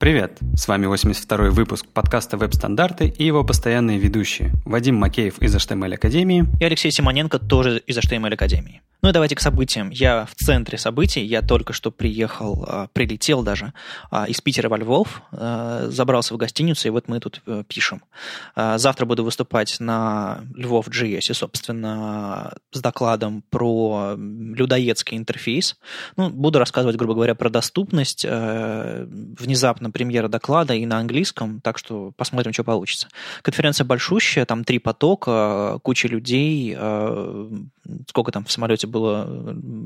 Привет! С вами 82-й выпуск подкаста «Веб-стандарты» и его постоянные ведущие Вадим Макеев из HTML Академии и Алексей Симоненко тоже из HTML Академии. Ну и давайте к событиям. Я в центре событий. Я только что приехал, а, прилетел даже а, из Питера во Львов, а, забрался в гостиницу, и вот мы тут э, пишем. Завтра буду выступать на Львов GS, собственно, с докладом про людоедский интерфейс. Ну, буду рассказывать, грубо говоря, про доступность. Э, внезапно премьера доклада и на английском, так что посмотрим, что получится. Конференция большущая, там три потока, куча людей, сколько там в самолете было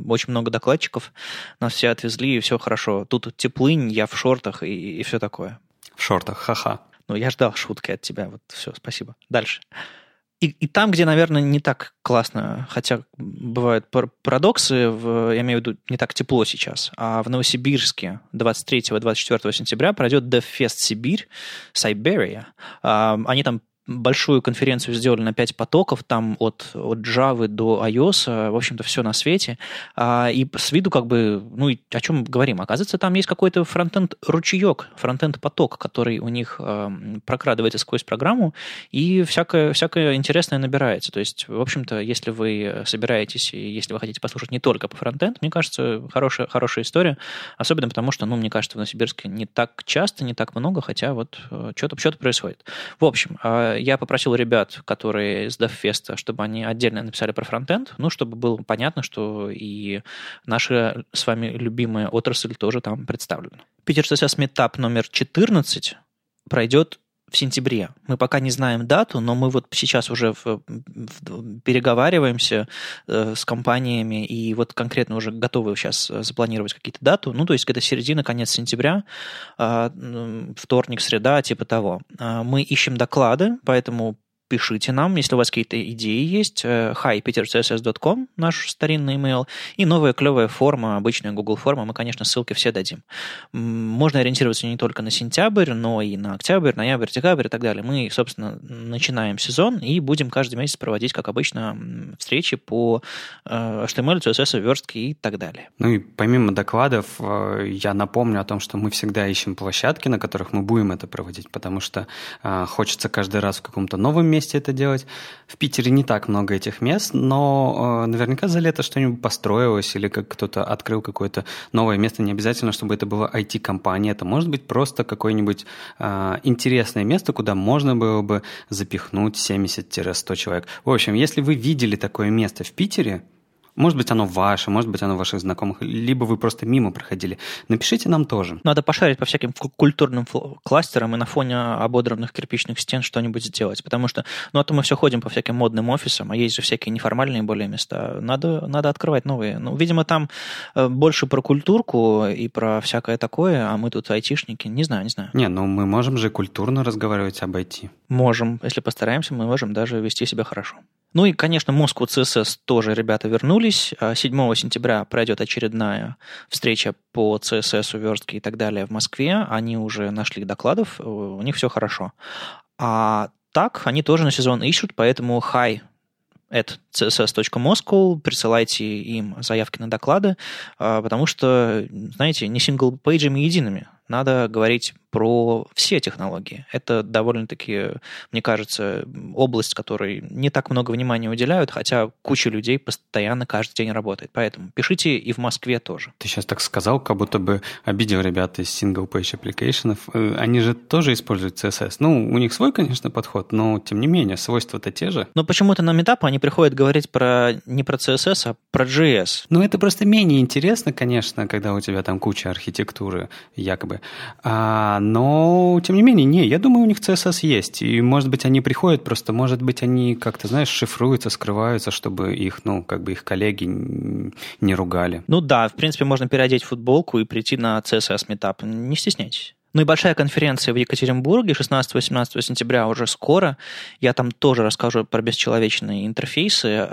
очень много докладчиков, нас все отвезли, и все хорошо. Тут теплынь, я в шортах и, и все такое. В шортах, ха-ха. Ну, я ждал шутки от тебя, вот все, спасибо. Дальше. И, и там, где, наверное, не так классно, хотя бывают парадоксы, в, я имею в виду, не так тепло сейчас, а в Новосибирске 23-24 сентября пройдет DevFest Сибирь, Siberia. Они там большую конференцию сделали на 5 потоков, там от, от Java до iOS, в общем-то, все на свете. А, и с виду как бы, ну, о чем говорим? Оказывается, там есть какой-то фронтенд ручеек, фронтенд поток, который у них а, прокрадывается сквозь программу, и всякое, всякое интересное набирается. То есть, в общем-то, если вы собираетесь, и если вы хотите послушать не только по фронтенд, мне кажется, хорошая, хорошая история, особенно потому что, ну, мне кажется, в Новосибирске не так часто, не так много, хотя вот что-то что происходит. В общем, я попросил ребят, которые из DevFest, чтобы они отдельно написали про фронтенд, ну, чтобы было понятно, что и наша с вами любимая отрасль тоже там представлена. Питер CSS Meetup номер 14 пройдет в сентябре. Мы пока не знаем дату, но мы вот сейчас уже в, в, переговариваемся э, с компаниями и вот конкретно уже готовы сейчас запланировать какие-то дату. Ну, то есть это середина, конец сентября, э, вторник, среда, типа того. Э, мы ищем доклады, поэтому пишите нам, если у вас какие-то идеи есть. hi, petercss.com, наш старинный email, и новая клевая форма, обычная Google форма, мы, конечно, ссылки все дадим. Можно ориентироваться не только на сентябрь, но и на октябрь, ноябрь, декабрь и так далее. Мы, собственно, начинаем сезон и будем каждый месяц проводить, как обычно, встречи по HTML, CSS, верстке и так далее. Ну и помимо докладов, э, я напомню о том, что мы всегда ищем площадки, на которых мы будем это проводить, потому что э, хочется каждый раз в каком-то новом месте это делать. В Питере не так много этих мест, но э, наверняка за лето что-нибудь построилось или как кто-то открыл какое-то новое место. Не обязательно, чтобы это была IT-компания. Это может быть просто какое-нибудь э, интересное место, куда можно было бы запихнуть 70-100 человек. В общем, если вы видели такое место в Питере, может быть, оно ваше, может быть, оно ваших знакомых, либо вы просто мимо проходили. Напишите нам тоже. Надо пошарить по всяким культурным кластерам и на фоне ободранных кирпичных стен что-нибудь сделать, потому что, ну, а то мы все ходим по всяким модным офисам, а есть же всякие неформальные более места. Надо, надо открывать новые. Ну, видимо, там э, больше про культурку и про всякое такое, а мы тут айтишники. Не знаю, не знаю. Не, ну мы можем же культурно разговаривать об IT. Можем. Если постараемся, мы можем даже вести себя хорошо. Ну и, конечно, Москву CSS тоже ребята вернулись. 7 а сентября пройдет очередная встреча по CSS, верстке и так далее в Москве. Они уже нашли докладов, у них все хорошо. А так, они тоже на сезон ищут, поэтому hi at css.moscow, присылайте им заявки на доклады, а, потому что, знаете, не single-page ами едиными. Надо говорить про все технологии. Это довольно-таки, мне кажется, область, которой не так много внимания уделяют, хотя куча людей постоянно каждый день работает. Поэтому пишите и в Москве тоже. Ты сейчас так сказал, как будто бы обидел ребят из single-page applications. Э, они же тоже используют CSS. Ну, у них свой, конечно, подход, но тем не менее, свойства-то те же. Но почему-то на митап они приходят говорить про не про CSS, а про JS. Ну, это просто менее интересно, конечно, когда у тебя там куча архитектуры, якобы. А, но, тем не менее, не, я думаю, у них CSS есть. И, может быть, они приходят просто, может быть, они как-то, знаешь, шифруются, скрываются, чтобы их, ну, как бы их коллеги не ругали. Ну да, в принципе, можно переодеть футболку и прийти на CSS метап. Не стесняйтесь. Ну и большая конференция в Екатеринбурге 16-18 сентября уже скоро. Я там тоже расскажу про бесчеловечные интерфейсы.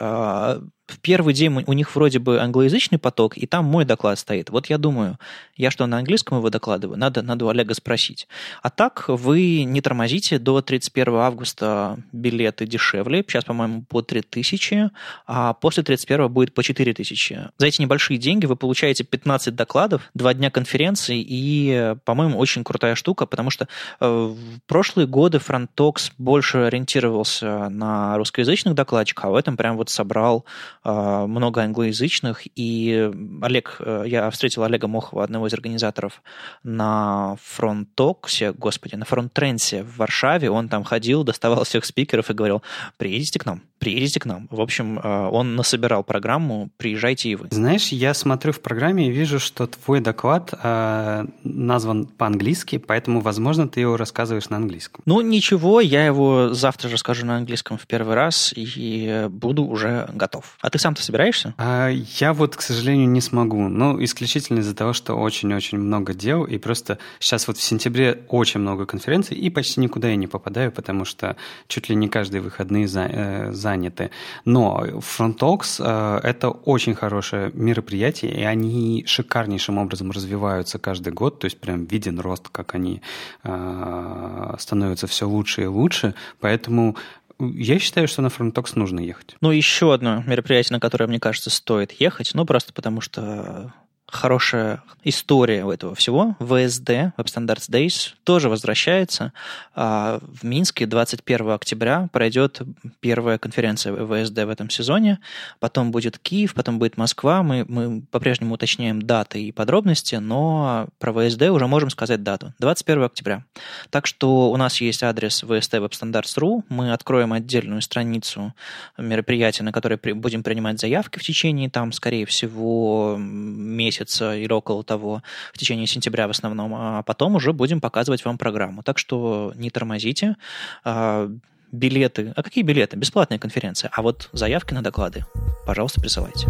В первый день у них вроде бы англоязычный поток, и там мой доклад стоит. Вот я думаю, я что, на английском его докладываю? Надо, надо у Олега спросить. А так вы не тормозите, до 31 августа билеты дешевле, сейчас, по-моему, по 3000, а после 31 будет по 4000. За эти небольшие деньги вы получаете 15 докладов, два дня конференции, и, по-моему, очень крутая штука, потому что э, в прошлые годы Frontox больше ориентировался на русскоязычных докладчиков, а в этом прям вот собрал много англоязычных, и Олег, э, я встретил Олега Мохова, одного из организаторов, на Frontox, господи, на Фронтренсе в Варшаве, он там ходил, доставал всех спикеров и говорил, приедете к нам, приедете к нам. В общем, он насобирал программу, приезжайте и вы. Знаешь, я смотрю в программе и вижу, что твой доклад э, назван по-английски, поэтому, возможно, ты его рассказываешь на английском. Ну, ничего, я его завтра же скажу на английском в первый раз и буду уже готов. А ты сам-то собираешься? А, я вот, к сожалению, не смогу. Ну, исключительно из-за того, что очень-очень много дел, и просто сейчас вот в сентябре очень много конференций, и почти никуда я не попадаю, потому что чуть ли не каждые выходные за, э, заняты. Но FrontTalks э, — это очень хорошее мероприятие, и они шикарнейшим образом развиваются каждый год, то есть прям виден рост, как они э, становятся все лучше и лучше, поэтому я считаю, что на Frontox нужно ехать. Ну, еще одно мероприятие, на которое, мне кажется, стоит ехать, ну, просто потому что хорошая история у этого всего. ВСД, Web Standards Days, тоже возвращается. А, в Минске 21 октября пройдет первая конференция ВСД в этом сезоне. Потом будет Киев, потом будет Москва. Мы, мы по-прежнему уточняем даты и подробности, но про ВСД уже можем сказать дату. 21 октября. Так что у нас есть адрес VST Web Standards.ru. Мы откроем отдельную страницу мероприятия, на которой будем принимать заявки в течение, там, скорее всего, месяца месяца или около того, в течение сентября в основном, а потом уже будем показывать вам программу. Так что не тормозите. А, билеты. А какие билеты? Бесплатная конференция. А вот заявки на доклады, пожалуйста, присылайте.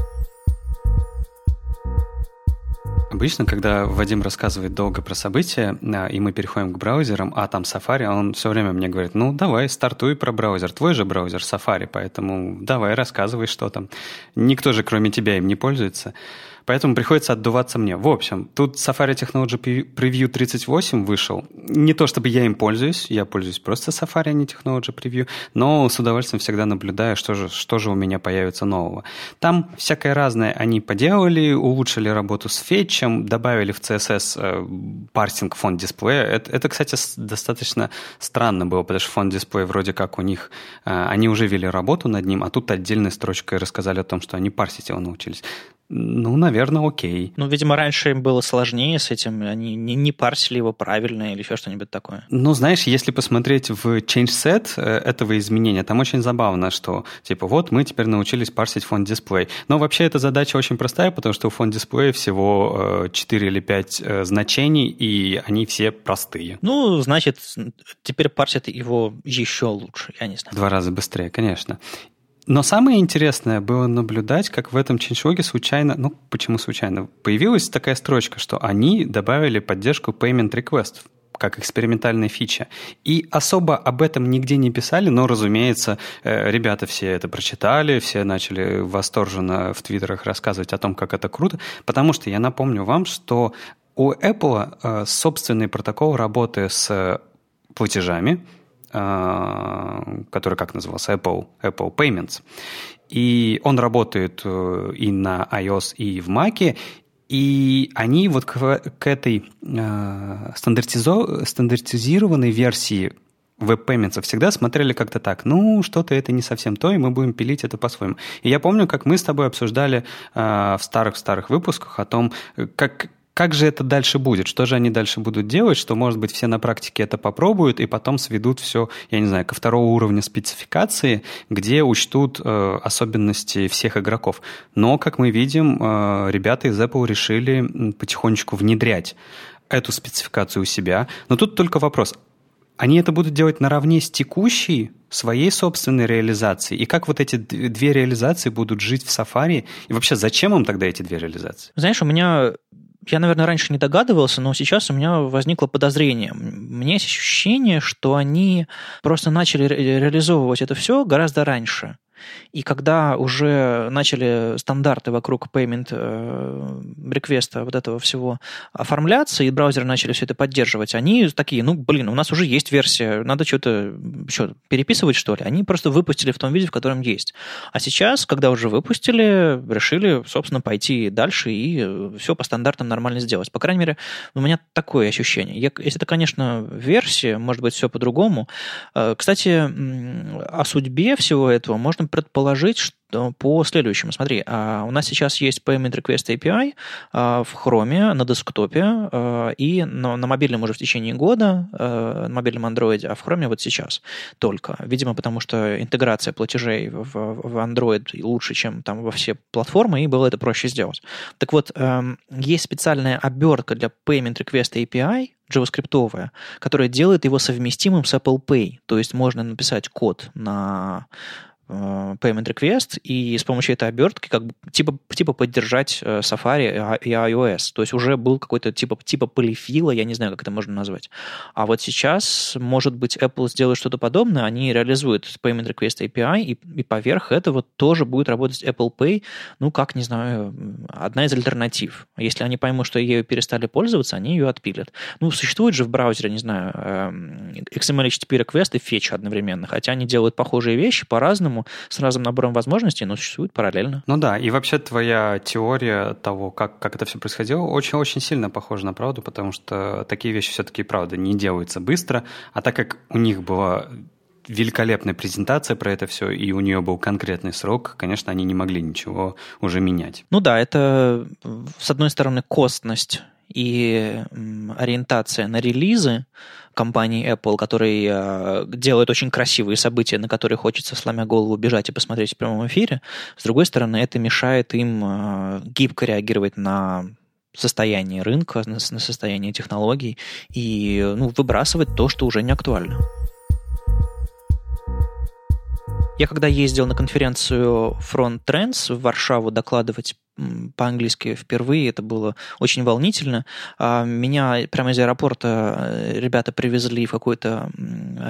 Обычно, когда Вадим рассказывает долго про события, а, и мы переходим к браузерам, а там Safari, он все время мне говорит, ну, давай, стартуй про браузер. Твой же браузер Safari, поэтому давай, рассказывай, что там. Никто же, кроме тебя, им не пользуется. Поэтому приходится отдуваться мне. В общем, тут Safari Technology Preview 38 вышел. Не то чтобы я им пользуюсь, я пользуюсь просто Safari, а не Technology Preview, но с удовольствием всегда наблюдаю, что же, что же у меня появится нового. Там всякое разное они поделали, улучшили работу с фетчем, добавили в CSS э, парсинг фон дисплея. Это, это, кстати, достаточно странно было, потому что фон дисплея вроде как у них, э, они уже вели работу над ним, а тут отдельной строчкой рассказали о том, что они парсить его научились. Ну, наверное, окей. Ну, видимо, раньше им было сложнее с этим, они не, не парсили его правильно или еще что-нибудь такое. Ну, знаешь, если посмотреть в change set э, этого изменения, там очень забавно, что, типа, вот мы теперь научились парсить фон дисплей. Но вообще эта задача очень простая, потому что у фон дисплея всего 4 э, или 5 э, значений, и они все простые. Ну, значит, теперь парсят его еще лучше, я не знаю. Два раза быстрее, конечно. Но самое интересное было наблюдать, как в этом ченчлоге случайно, ну почему случайно, появилась такая строчка, что они добавили поддержку payment request как экспериментальная фича. И особо об этом нигде не писали, но, разумеется, э, ребята все это прочитали, все начали восторженно в твиттерах рассказывать о том, как это круто, потому что я напомню вам, что у Apple э, собственный протокол работы с платежами, который как назывался, Apple, Apple Payments. И он работает э, и на iOS, и в Mac, и они вот к, к этой э, стандартизированной версии web payments ов всегда смотрели как-то так, ну, что-то это не совсем то, и мы будем пилить это по-своему. И я помню, как мы с тобой обсуждали э, в старых-старых выпусках о том, как, как же это дальше будет? Что же они дальше будут делать? Что, может быть, все на практике это попробуют и потом сведут все, я не знаю, ко второго уровня спецификации, где учтут э, особенности всех игроков. Но, как мы видим, э, ребята из Apple решили потихонечку внедрять эту спецификацию у себя. Но тут только вопрос. Они это будут делать наравне с текущей своей собственной реализацией? И как вот эти две реализации будут жить в Safari? И вообще, зачем им тогда эти две реализации? Знаешь, у меня я, наверное, раньше не догадывался, но сейчас у меня возникло подозрение. У меня есть ощущение, что они просто начали ре- реализовывать это все гораздо раньше. И когда уже начали стандарты вокруг payment реквеста вот этого всего оформляться, и браузеры начали все это поддерживать, они такие, ну, блин, у нас уже есть версия, надо что-то что, переписывать, что ли? Они просто выпустили в том виде, в котором есть. А сейчас, когда уже выпустили, решили, собственно, пойти дальше и все по стандартам нормально сделать. По крайней мере, у меня такое ощущение. Я, если это, конечно, версия, может быть, все по-другому. Э, кстати, о судьбе всего этого можно предположить, что по следующему. Смотри, а, у нас сейчас есть Payment Request API а, в Chrome на десктопе а, и на, мобильном уже в течение года, на мобильном Android, а в Chrome вот сейчас только. Видимо, потому что интеграция платежей в, Android лучше, чем там во все платформы, и было это проще сделать. Так вот, эм, есть специальная обертка для Payment Request API, JavaScript, которая делает его совместимым с Apple Pay. То есть можно написать код на payment request и с помощью этой обертки как бы типа, типа поддержать э, Safari и iOS. То есть уже был какой-то типа, типа полифила, я не знаю, как это можно назвать. А вот сейчас, может быть, Apple сделает что-то подобное, они реализуют Payment Request API, и, и поверх этого тоже будет работать Apple Pay, ну, как, не знаю, одна из альтернатив. Если они поймут, что ею перестали пользоваться, они ее отпилят. Ну, существует же в браузере, не знаю, эм, XML HTTP request и fetch одновременно, хотя они делают похожие вещи по-разному, с разным набором возможностей, но существует параллельно. Ну да, и вообще твоя теория того, как, как это все происходило, очень-очень сильно похожа на правду, потому что такие вещи все-таки, правда, не делаются быстро, а так как у них была великолепная презентация про это все, и у нее был конкретный срок, конечно, они не могли ничего уже менять. Ну да, это, с одной стороны, костность и ориентация на релизы компании Apple, которые э, делают очень красивые события, на которые хочется, сломя голову, бежать и посмотреть в прямом эфире. С другой стороны, это мешает им э, гибко реагировать на состояние рынка, на, на состояние технологий и ну, выбрасывать то, что уже не актуально. Я когда ездил на конференцию Front Trends в Варшаву докладывать по-английски впервые, это было очень волнительно. А, меня прямо из аэропорта э, ребята привезли в какой-то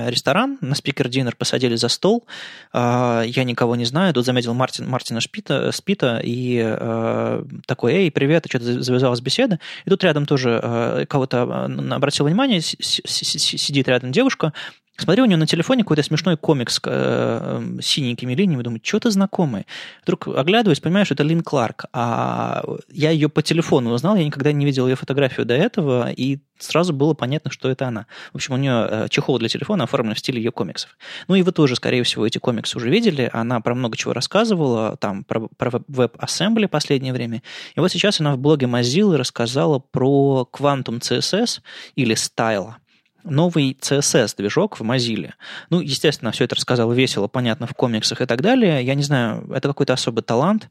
ресторан, на спикер-динер посадили за стол, а, я никого не знаю, тут заметил Мартин, Мартина Шпита, Спита и э, такой, эй, привет, и что-то завязалась беседа, и тут рядом тоже э, кого-то обратил внимание, сидит рядом девушка, Смотрю, у нее на телефоне какой-то смешной комикс с э, синенькими линиями, думаю, что-то знакомое. Вдруг оглядываюсь, понимаю, что это Лин Кларк. А я ее по телефону узнал, я никогда не видел ее фотографию до этого, и сразу было понятно, что это она. В общем, у нее э, чехол для телефона оформлен в стиле ее комиксов. Ну и вы тоже, скорее всего, эти комиксы уже видели. Она про много чего рассказывала, там, про, про WebAssembly последнее время. И вот сейчас она в блоге Mozilla рассказала про Quantum CSS или Style новый CSS-движок в Mozilla. Ну, естественно, все это рассказал весело, понятно, в комиксах и так далее. Я не знаю, это какой-то особый талант.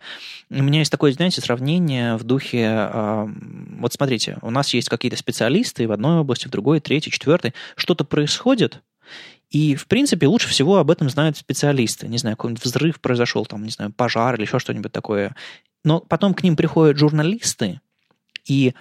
У меня есть такое, знаете, сравнение в духе... Э, вот смотрите, у нас есть какие-то специалисты в одной области, в другой, третьей, четвертой. Что-то происходит, и, в принципе, лучше всего об этом знают специалисты. Не знаю, какой-нибудь взрыв произошел, там, не знаю, пожар или еще что-нибудь такое. Но потом к ним приходят журналисты, и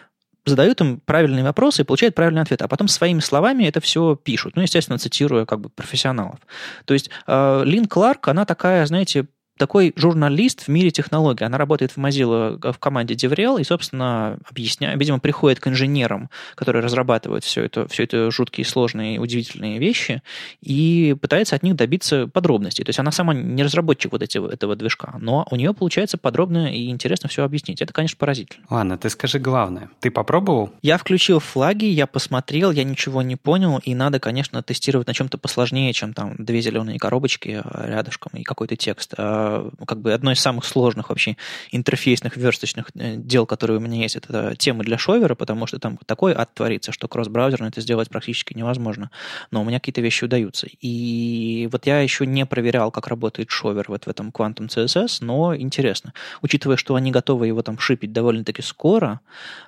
задают им правильные вопросы и получают правильный ответ, а потом своими словами это все пишут. Ну, естественно, цитируя как бы профессионалов. То есть э, Лин Кларк, она такая, знаете, такой журналист в мире технологий. Она работает в Mozilla э, в команде DevRel и, собственно, объясняет, видимо, приходит к инженерам, которые разрабатывают все это, все это жуткие, сложные, удивительные вещи, и пытается от них добиться подробностей. То есть она сама не разработчик вот эти, этого движка, но у нее получается подробно и интересно все объяснить. Это, конечно, поразительно. Ладно, ты скажи главное. Ты попробовал? Я включил флаги, я посмотрел, я ничего не понял, и надо, конечно, тестировать на чем-то посложнее, чем там две зеленые коробочки рядышком и какой-то текст. А как бы одно из самых сложных вообще интерфейсных версточных э, дел, которые у меня есть, это тема для шовера, потому что там такой ад творится, что кросс-браузерно это сделать практически невозможно. Но у меня какие-то вещи удаются. И вот я еще не проверял, как работает шовер вот в этом Quantum CSS, но интересно. Учитывая, что они готовы его там шипить довольно-таки скоро,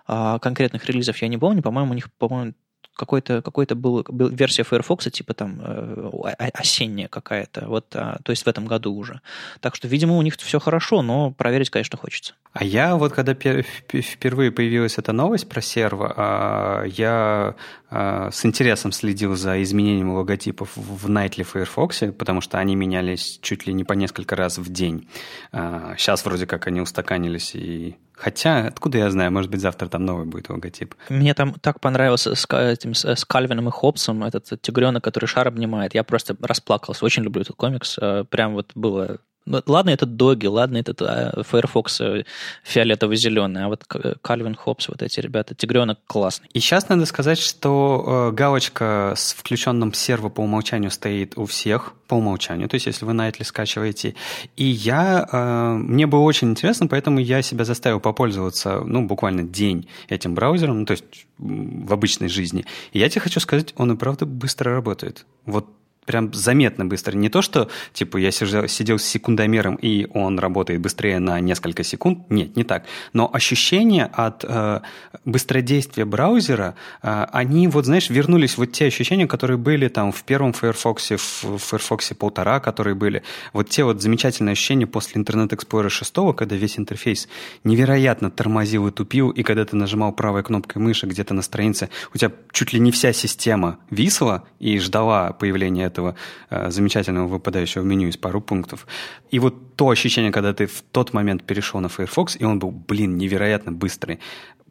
а конкретных релизов я не помню, по-моему, у них, по-моему, какой-то какой был, был версия Firefox, типа там э, осенняя какая-то, вот, а, то есть в этом году уже. Так что, видимо, у них все хорошо, но проверить, конечно, хочется. А я вот, когда впервые появилась эта новость про серво, а, я с интересом следил за изменением логотипов в Nightly Firefox, потому что они менялись чуть ли не по несколько раз в день. Сейчас вроде как они устаканились и Хотя, откуда я знаю, может быть, завтра там новый будет логотип. Мне там так понравился с, этим, с Кальвином и Хопсом, этот тигренок, который шар обнимает. Я просто расплакался. Очень люблю этот комикс. Э, прям вот было ну, ладно, этот Доги, ладно, этот а, Firefox э, фиолетово-зеленый, а вот Кальвин Хопс, вот эти ребята, тигренок классный. И сейчас надо сказать, что э, галочка с включенным серво по умолчанию стоит у всех по умолчанию, то есть если вы Nightly скачиваете. И я, э, мне было очень интересно, поэтому я себя заставил попользоваться, ну, буквально день этим браузером, ну, то есть в обычной жизни. И я тебе хочу сказать, он и правда быстро работает. Вот прям заметно быстро. Не то, что типа я сидел, сидел с секундомером и он работает быстрее на несколько секунд. Нет, не так. Но ощущения от э, быстродействия браузера, э, они вот, знаешь, вернулись вот те ощущения, которые были там в первом Firefox, в Firefox полтора, которые были. Вот те вот замечательные ощущения после Internet Explorer 6, когда весь интерфейс невероятно тормозил и тупил, и когда ты нажимал правой кнопкой мыши где-то на странице, у тебя чуть ли не вся система висла и ждала появления этого э, замечательного выпадающего меню из пару пунктов. И вот то ощущение, когда ты в тот момент перешел на Firefox, и он был, блин, невероятно быстрый.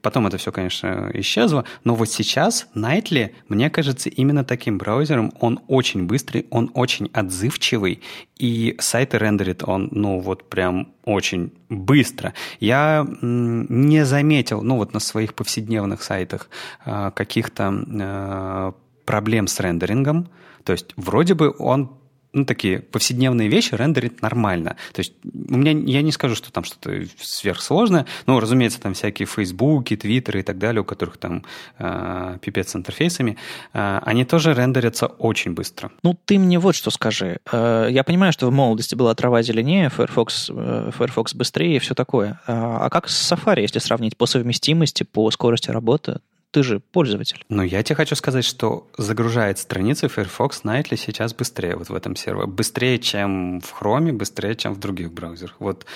Потом это все, конечно, исчезло, но вот сейчас Nightly, мне кажется, именно таким браузером. Он очень быстрый, он очень отзывчивый, и сайты рендерит он, ну, вот прям очень быстро. Я не заметил, ну, вот на своих повседневных сайтах э, каких-то э, проблем с рендерингом. То есть вроде бы он ну, такие повседневные вещи рендерит нормально. То есть у меня, я не скажу, что там что-то сверхсложное, но, разумеется, там всякие фейсбуки, твиттеры и так далее, у которых там э, пипец с интерфейсами, э, они тоже рендерятся очень быстро. Ну, ты мне вот что скажи. Э, я понимаю, что в молодости была трава зеленее, Firefox, э, Firefox быстрее и все такое. А как с Safari, если сравнить по совместимости, по скорости работы? Ты же пользователь. Ну, я тебе хочу сказать, что загружает страницы Firefox Nightly сейчас быстрее вот в этом сервере. Быстрее, чем в Chrome, быстрее, чем в других браузерах. Вот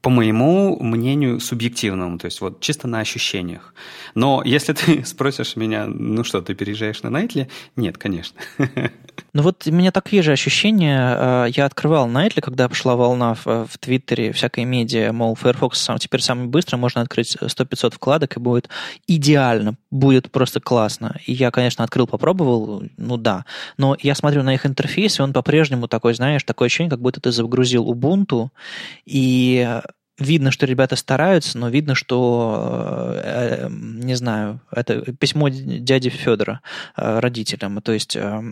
по моему мнению субъективному, то есть вот чисто на ощущениях. Но если ты спросишь меня, ну что, ты переезжаешь на Nightly? Нет, конечно. Ну вот у меня такие же ощущения. Э, я открывал Nightly, когда пошла волна в, в Твиттере, всякой медиа, мол, Firefox сам, теперь самый быстрый, можно открыть 100-500 вкладок, и будет идеально, будет просто классно. И я, конечно, открыл, попробовал, ну да. Но я смотрю на их интерфейс, и он по-прежнему такой, знаешь, такое ощущение, как будто ты загрузил Ubuntu, и видно, что ребята стараются, но видно, что, э, не знаю, это письмо дяди Федора э, родителям. То есть э,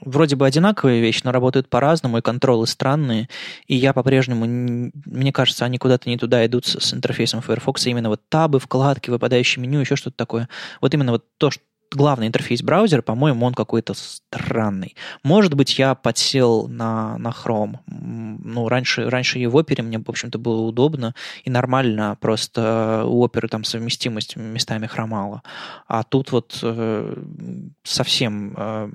вроде бы одинаковые вещи, но работают по-разному, и контролы странные. И я по-прежнему, мне кажется, они куда-то не туда идут с, с интерфейсом Firefox. Именно вот табы, вкладки, выпадающие меню, еще что-то такое. Вот именно вот то, что главный интерфейс браузера, по-моему, он какой-то странный. Может быть, я подсел на, на Chrome. Ну, раньше, раньше и в опере мне, в общем-то, было удобно и нормально, просто у оперы там совместимость местами хромала. А тут вот э, совсем э,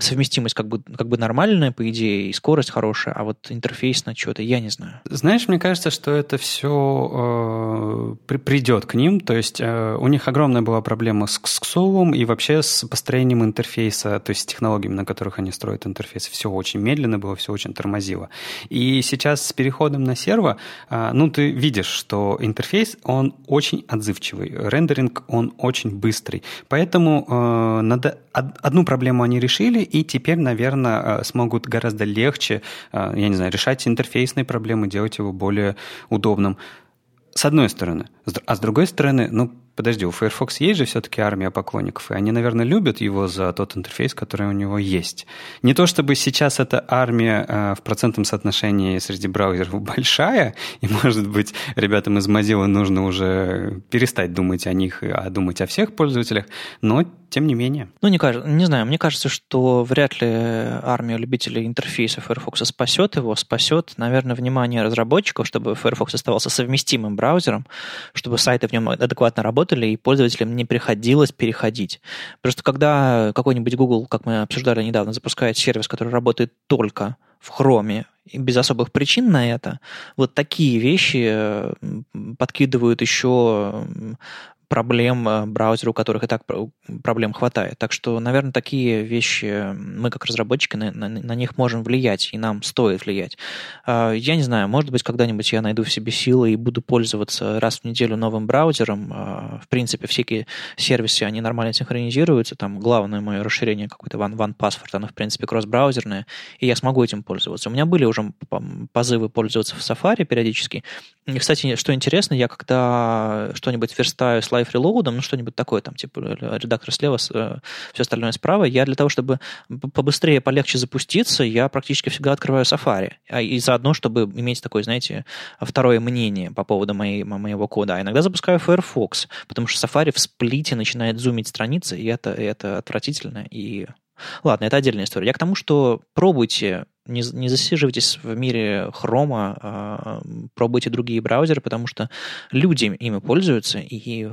совместимость как бы, как бы нормальная, по идее, и скорость хорошая, а вот интерфейс на что-то, я не знаю. Знаешь, мне кажется, что это все э, при, придет к ним, то есть э, у них огромная была проблема с Xcov и вообще с построением интерфейса, то есть с технологиями, на которых они строят интерфейс, все очень медленно было, все очень тормозило. И сейчас с переходом на серво, а, ну, ты видишь, что интерфейс, он очень отзывчивый, рендеринг, он очень быстрый. Поэтому э, надо, одну проблему они решили, и теперь, наверное, э, смогут гораздо легче, э, я не знаю, решать интерфейсные проблемы, делать его более удобным. С одной стороны. А с другой стороны, ну, подожди, у Firefox есть же все-таки армия поклонников, и они, наверное, любят его за тот интерфейс, который у него есть. Не то чтобы сейчас эта армия э, в процентном соотношении среди браузеров большая, и, может быть, ребятам из Mozilla нужно уже перестать думать о них, а думать о всех пользователях, но тем не менее. Ну, не, кажется, не знаю, мне кажется, что вряд ли армия любителей интерфейса Firefox спасет его, спасет, наверное, внимание разработчиков, чтобы Firefox оставался совместимым браузером, чтобы сайты в нем адекватно работали и пользователям не приходилось переходить. Просто когда какой-нибудь Google, как мы обсуждали недавно, запускает сервис, который работает только в Chrome, без особых причин на это, вот такие вещи подкидывают еще проблем э, браузеру, у которых и так проблем хватает. Так что, наверное, такие вещи мы, как разработчики, на, на, на них можем влиять, и нам стоит влиять. А, я не знаю, может быть, когда-нибудь я найду в себе силы и буду пользоваться раз в неделю новым браузером. А, в принципе, всякие сервисы, они нормально синхронизируются. Там главное мое расширение какой-то One, OnePassword, оно, в принципе, кросс-браузерное, и я смогу этим пользоваться. У меня были уже позывы пользоваться в Safari периодически. И, кстати, что интересно, я когда что-нибудь верстаю с Live Reload, ну что-нибудь такое, там, типа редактор слева, э, все остальное справа, я для того, чтобы побыстрее, полегче запуститься, я практически всегда открываю Safari. А и заодно, чтобы иметь такое, знаете, второе мнение по поводу моей, моего кода. А иногда запускаю Firefox, потому что Safari в сплите начинает зумить страницы, и это, и это отвратительно. И Ладно, это отдельная история. Я к тому, что пробуйте не, не засиживайтесь в мире хрома, а, пробуйте другие браузеры, потому что люди ими пользуются, и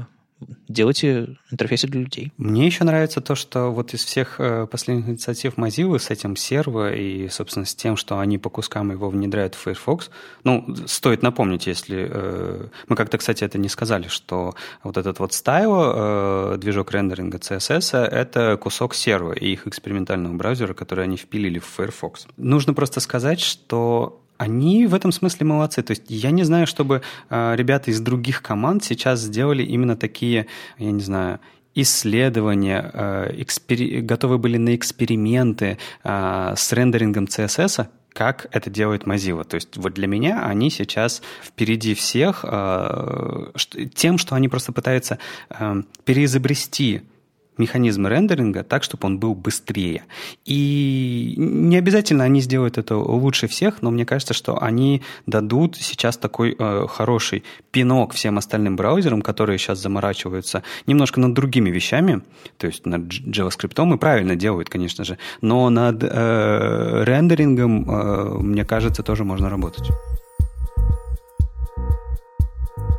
делайте интерфейсы для людей. Мне еще нравится то, что вот из всех э, последних инициатив Mozilla с этим серво и, собственно, с тем, что они по кускам его внедряют в Firefox, ну, стоит напомнить, если... Э, мы как-то, кстати, это не сказали, что вот этот вот стайл, э, движок рендеринга CSS, это кусок серва и их экспериментального браузера, который они впилили в Firefox. Нужно просто сказать, что они в этом смысле молодцы. То есть я не знаю, чтобы э, ребята из других команд сейчас сделали именно такие, я не знаю, исследования, э, экспери... готовы были на эксперименты э, с рендерингом CSS, как это делает Mozilla. То есть вот для меня они сейчас впереди всех э, тем, что они просто пытаются э, переизобрести механизм рендеринга так, чтобы он был быстрее. И не обязательно они сделают это лучше всех, но мне кажется, что они дадут сейчас такой э, хороший пинок всем остальным браузерам, которые сейчас заморачиваются немножко над другими вещами, то есть над JavaScript, и правильно делают, конечно же, но над э, рендерингом, э, мне кажется, тоже можно работать.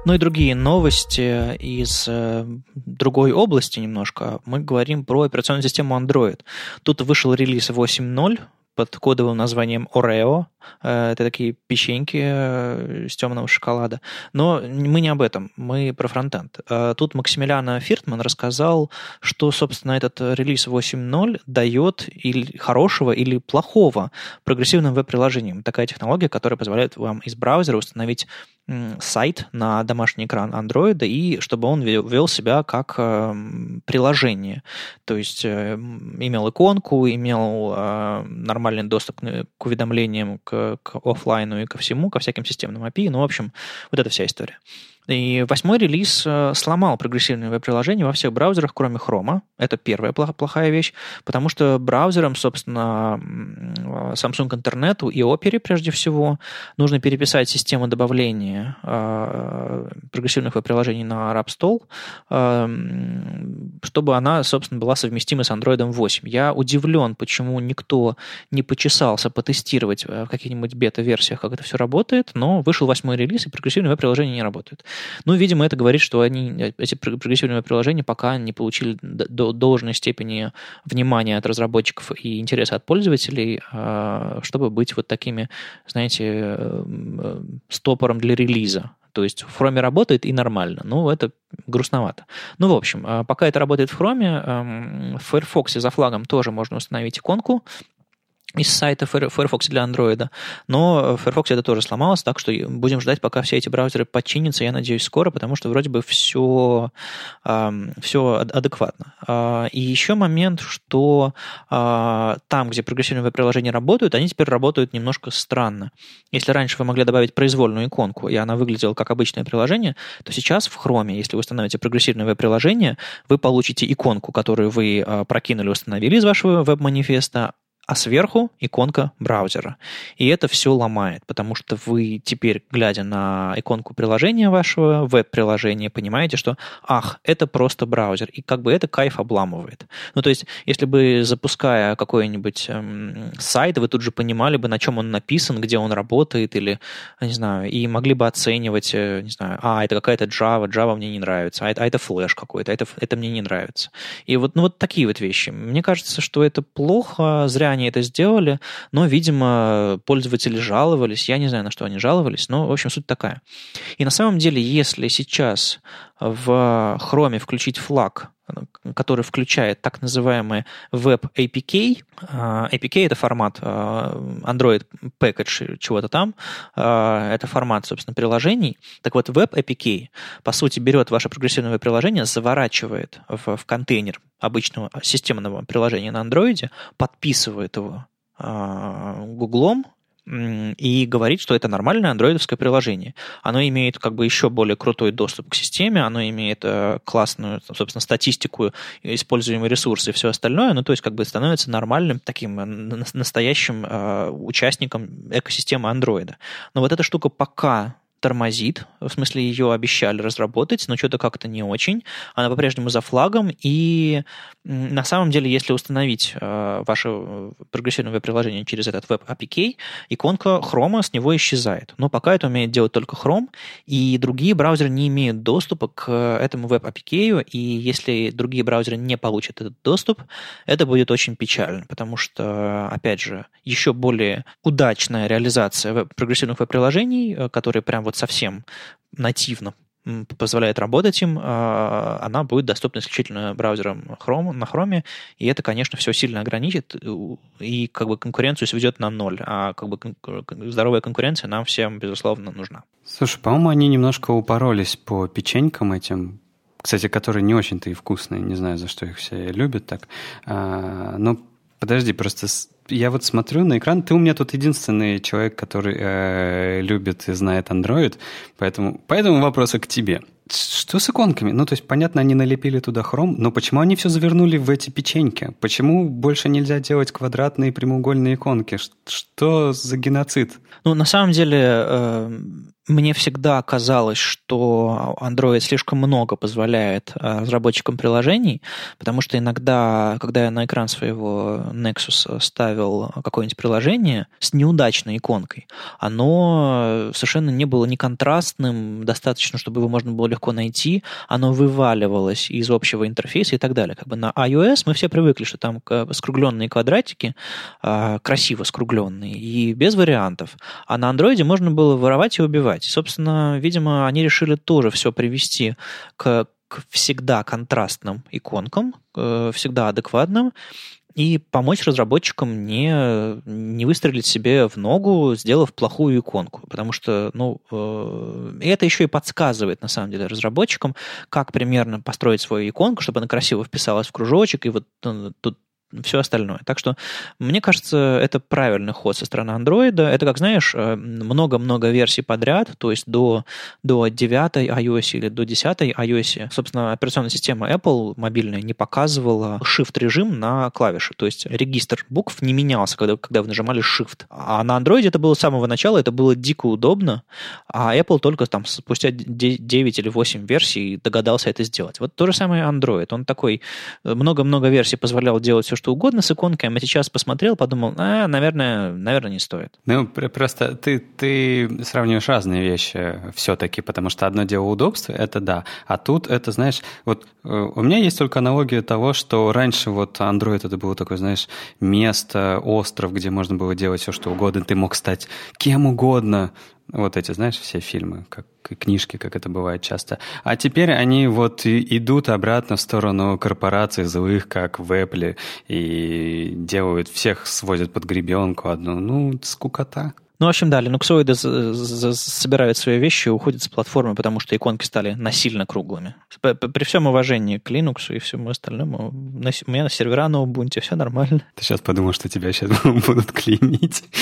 Ну и другие новости из э, другой области немножко. Мы говорим про операционную систему Android. Тут вышел релиз 8.0 под кодовым названием Oreo. Э, это такие печеньки э, из темного шоколада. Но мы не об этом, мы про фронтенд. Э, тут Максимилиана Фиртман рассказал, что, собственно, этот релиз 8.0 дает или хорошего, или плохого прогрессивным веб-приложениям. Такая технология, которая позволяет вам из браузера установить сайт на домашний экран Android, и чтобы он вел себя как приложение. То есть имел иконку, имел нормальный доступ к уведомлениям, к, к офлайну и ко всему, ко всяким системным API. Ну, в общем, вот эта вся история. И восьмой релиз э, сломал прогрессивные веб-приложения во всех браузерах, кроме Chrome. Это первая плохая вещь, потому что браузерам, собственно, Samsung Internet и Opera, прежде всего, нужно переписать систему добавления э, прогрессивных веб-приложений на App э, чтобы она, собственно, была совместима с Android 8. Я удивлен, почему никто не почесался потестировать в каких-нибудь бета-версиях, как это все работает, но вышел восьмой релиз, и прогрессивные веб-приложения не работают. Ну, видимо, это говорит, что они, эти прогрессивные приложения пока не получили до должной степени внимания от разработчиков и интереса от пользователей, а, чтобы быть вот такими, знаете, э, стопором для релиза. То есть в Chrome работает и нормально. Ну, это грустновато. Ну, в общем, а, пока это работает в Chrome, эм, в Firefox за флагом тоже можно установить иконку из сайта Firefox для Android. Но Firefox это тоже сломалось, так что будем ждать, пока все эти браузеры подчинятся, я надеюсь, скоро, потому что вроде бы все, все адекватно. А, и еще момент, что а, там, где прогрессивные веб-приложения работают, они теперь работают немножко странно. Если раньше вы могли добавить произвольную иконку, и она выглядела как обычное приложение, то сейчас в Chrome, если вы установите прогрессивное веб-приложение, вы получите иконку, которую вы а, прокинули, установили из вашего веб-манифеста, а сверху иконка браузера. И это все ломает, потому что вы теперь, глядя на иконку приложения вашего, веб-приложения, понимаете, что, ах, это просто браузер, и как бы это кайф обламывает. Ну, то есть, если бы, запуская какой-нибудь эм, сайт, вы тут же понимали бы, на чем он написан, где он работает, или, не знаю, и могли бы оценивать, э, не знаю, а, это какая-то Java, Java мне не нравится, а это, а это флеш какой-то, это, это мне не нравится. И вот, ну, вот такие вот вещи. Мне кажется, что это плохо, зря они это сделали, но, видимо, пользователи жаловались, я не знаю, на что они жаловались, но, в общем, суть такая. И на самом деле, если сейчас в Chrome включить флаг, который включает так называемый Web APK. А, APK — это формат а, Android Package чего-то там. А, это формат, собственно, приложений. Так вот, Web APK, по сути, берет ваше прогрессивное приложение, заворачивает в, в контейнер обычного системного приложения на Android, подписывает его Гуглом, и говорит, что это нормальное андроидовское приложение. Оно имеет как бы еще более крутой доступ к системе, оно имеет э, классную, собственно, статистику, используемые ресурсы и все остальное, ну, то есть как бы становится нормальным таким э, настоящим э, участником экосистемы андроида. Но вот эта штука пока тормозит, в смысле ее обещали разработать, но что-то как-то не очень. Она по-прежнему за флагом, и на самом деле, если установить э, ваше э, прогрессивное приложение через этот веб APK, иконка Chrome с него исчезает. Но пока это умеет делать только Chrome, и другие браузеры не имеют доступа к этому веб APK, и если другие браузеры не получат этот доступ, это будет очень печально, потому что, опять же, еще более удачная реализация прогрессивных веб-приложений, э, которые прям вот совсем нативно позволяет работать им, а, она будет доступна исключительно браузером Chrome, на Chrome, и это, конечно, все сильно ограничит и как бы конкуренцию сведет на ноль, а как бы здоровая конкуренция нам всем, безусловно, нужна. Слушай, по-моему, они немножко упоролись по печенькам этим, кстати, которые не очень-то и вкусные, не знаю, за что их все любят так, а, но подожди, просто я вот смотрю на экран, ты у меня тут единственный человек, который э, любит и знает Android, поэтому, поэтому вопросы к тебе. Что с иконками? Ну, то есть, понятно, они налепили туда хром, но почему они все завернули в эти печеньки? Почему больше нельзя делать квадратные прямоугольные иконки? Что за геноцид? Ну, на самом деле, э, мне всегда казалось, что Android слишком много позволяет э, разработчикам приложений, потому что иногда, когда я на экран своего Nexus ставил какое-нибудь приложение с неудачной иконкой, оно совершенно не было ни контрастным, достаточно, чтобы его можно было легко найти, оно вываливалось из общего интерфейса и так далее. Как бы на iOS мы все привыкли, что там скругленные квадратики, э, красиво скругленные, и без вариантов. А на Android можно было воровать и убивать делать. Собственно, видимо, они решили тоже все привести к, к всегда контрастным иконкам, всегда адекватным, и помочь разработчикам не, не выстрелить себе в ногу, сделав плохую иконку. Потому что, ну, э, это еще и подсказывает, на самом деле, разработчикам, как примерно построить свою иконку, чтобы она красиво вписалась в кружочек, и вот э, тут все остальное. Так что, мне кажется, это правильный ход со стороны Android. Это, как знаешь, э, много-много версий подряд, то есть до, до 9 iOS или до 10 iOS. Собственно, операционная система Apple мобильная не показывала shift-режим на клавиши, то есть регистр букв не менялся, когда, когда вы нажимали shift. А на Android это было с самого начала, это было дико удобно, а Apple только там спустя 9 или 8 версий догадался это сделать. Вот то же самое Android. Он такой э, много-много версий позволял делать все, что угодно с иконками, а сейчас посмотрел, подумал, а, наверное, наверное, не стоит. Ну, просто ты, ты сравниваешь разные вещи все-таки, потому что одно дело удобство, это да, а тут это, знаешь, вот э, у меня есть только аналогия того, что раньше вот Android это было такое, знаешь, место, остров, где можно было делать все, что угодно, ты мог стать кем угодно, вот эти, знаешь, все фильмы, как книжки, как это бывает часто. А теперь они вот идут обратно в сторону корпораций злых, как в Apple, и делают, всех сводят под гребенку одну. Ну, скукота. Ну, в общем, да, линуксоиды собирают свои вещи и уходят с платформы, потому что иконки стали насильно круглыми. При всем уважении к Linux и всему остальному, у меня на сервера на Ubuntu все нормально. Ты сейчас подумал, что тебя сейчас будут клеймить.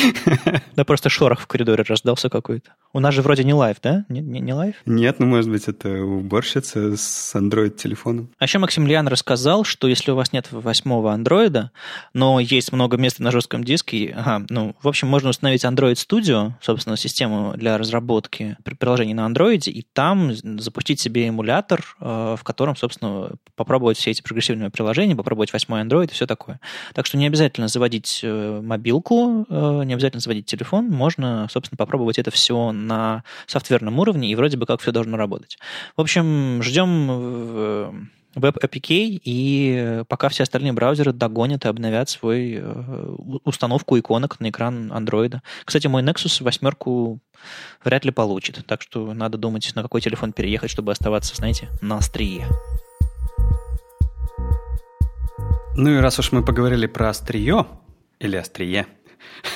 Да просто шорох в коридоре раздался какой-то. У нас же вроде не live, да? Не, не, не live? Нет, ну, может быть, это уборщица с Android-телефоном. А еще Максимилиан рассказал, что если у вас нет восьмого андроида, но есть много места на жестком диске, ага, ну, в общем, можно установить Android Studio, собственно, систему для разработки приложений на Android, и там запустить себе эмулятор, э, в котором, собственно, попробовать все эти прогрессивные приложения, попробовать восьмой Android и все такое. Так что не обязательно заводить э, мобилку, э, не обязательно заводить телефон, можно, собственно, попробовать это все на софтверном уровне, и вроде бы как все должно работать. В общем, ждем WebAPK, и пока все остальные браузеры догонят и обновят свой э, установку иконок на экран Android. Кстати, мой Nexus восьмерку вряд ли получит, так что надо думать, на какой телефон переехать, чтобы оставаться, знаете, на острие. Ну и раз уж мы поговорили про острие, или острие,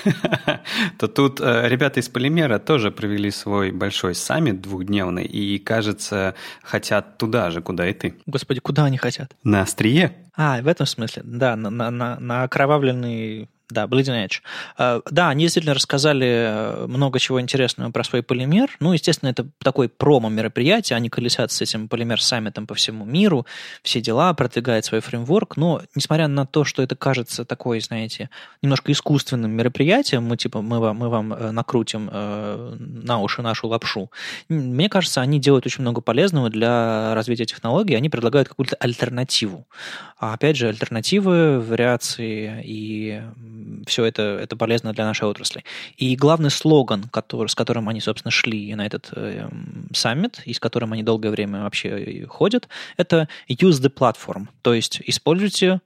то тут э, ребята из Полимера тоже провели свой большой саммит двухдневный и, кажется, хотят туда же, куда и ты. Господи, куда они хотят? На острие. А, в этом смысле, да, на, на, на, на окровавленный да, Bleeding Edge. А, да, они действительно рассказали э, много чего интересного про свой полимер. Ну, естественно, это такой промо-мероприятие. Они колесят с этим полимер-саммитом по всему миру, все дела, продвигают свой фреймворк. Но, несмотря на то, что это кажется такой, знаете, немножко искусственным мероприятием, мы типа мы вам, мы вам э, накрутим э, на уши нашу лапшу, мне кажется, они делают очень много полезного для развития технологий. Они предлагают какую-то альтернативу. А опять же, альтернативы, вариации и все это, это полезно для нашей отрасли. И главный слоган, который, с которым они, собственно, шли на этот э, саммит, и с которым они долгое время вообще ходят, это «Use the platform», то есть используйте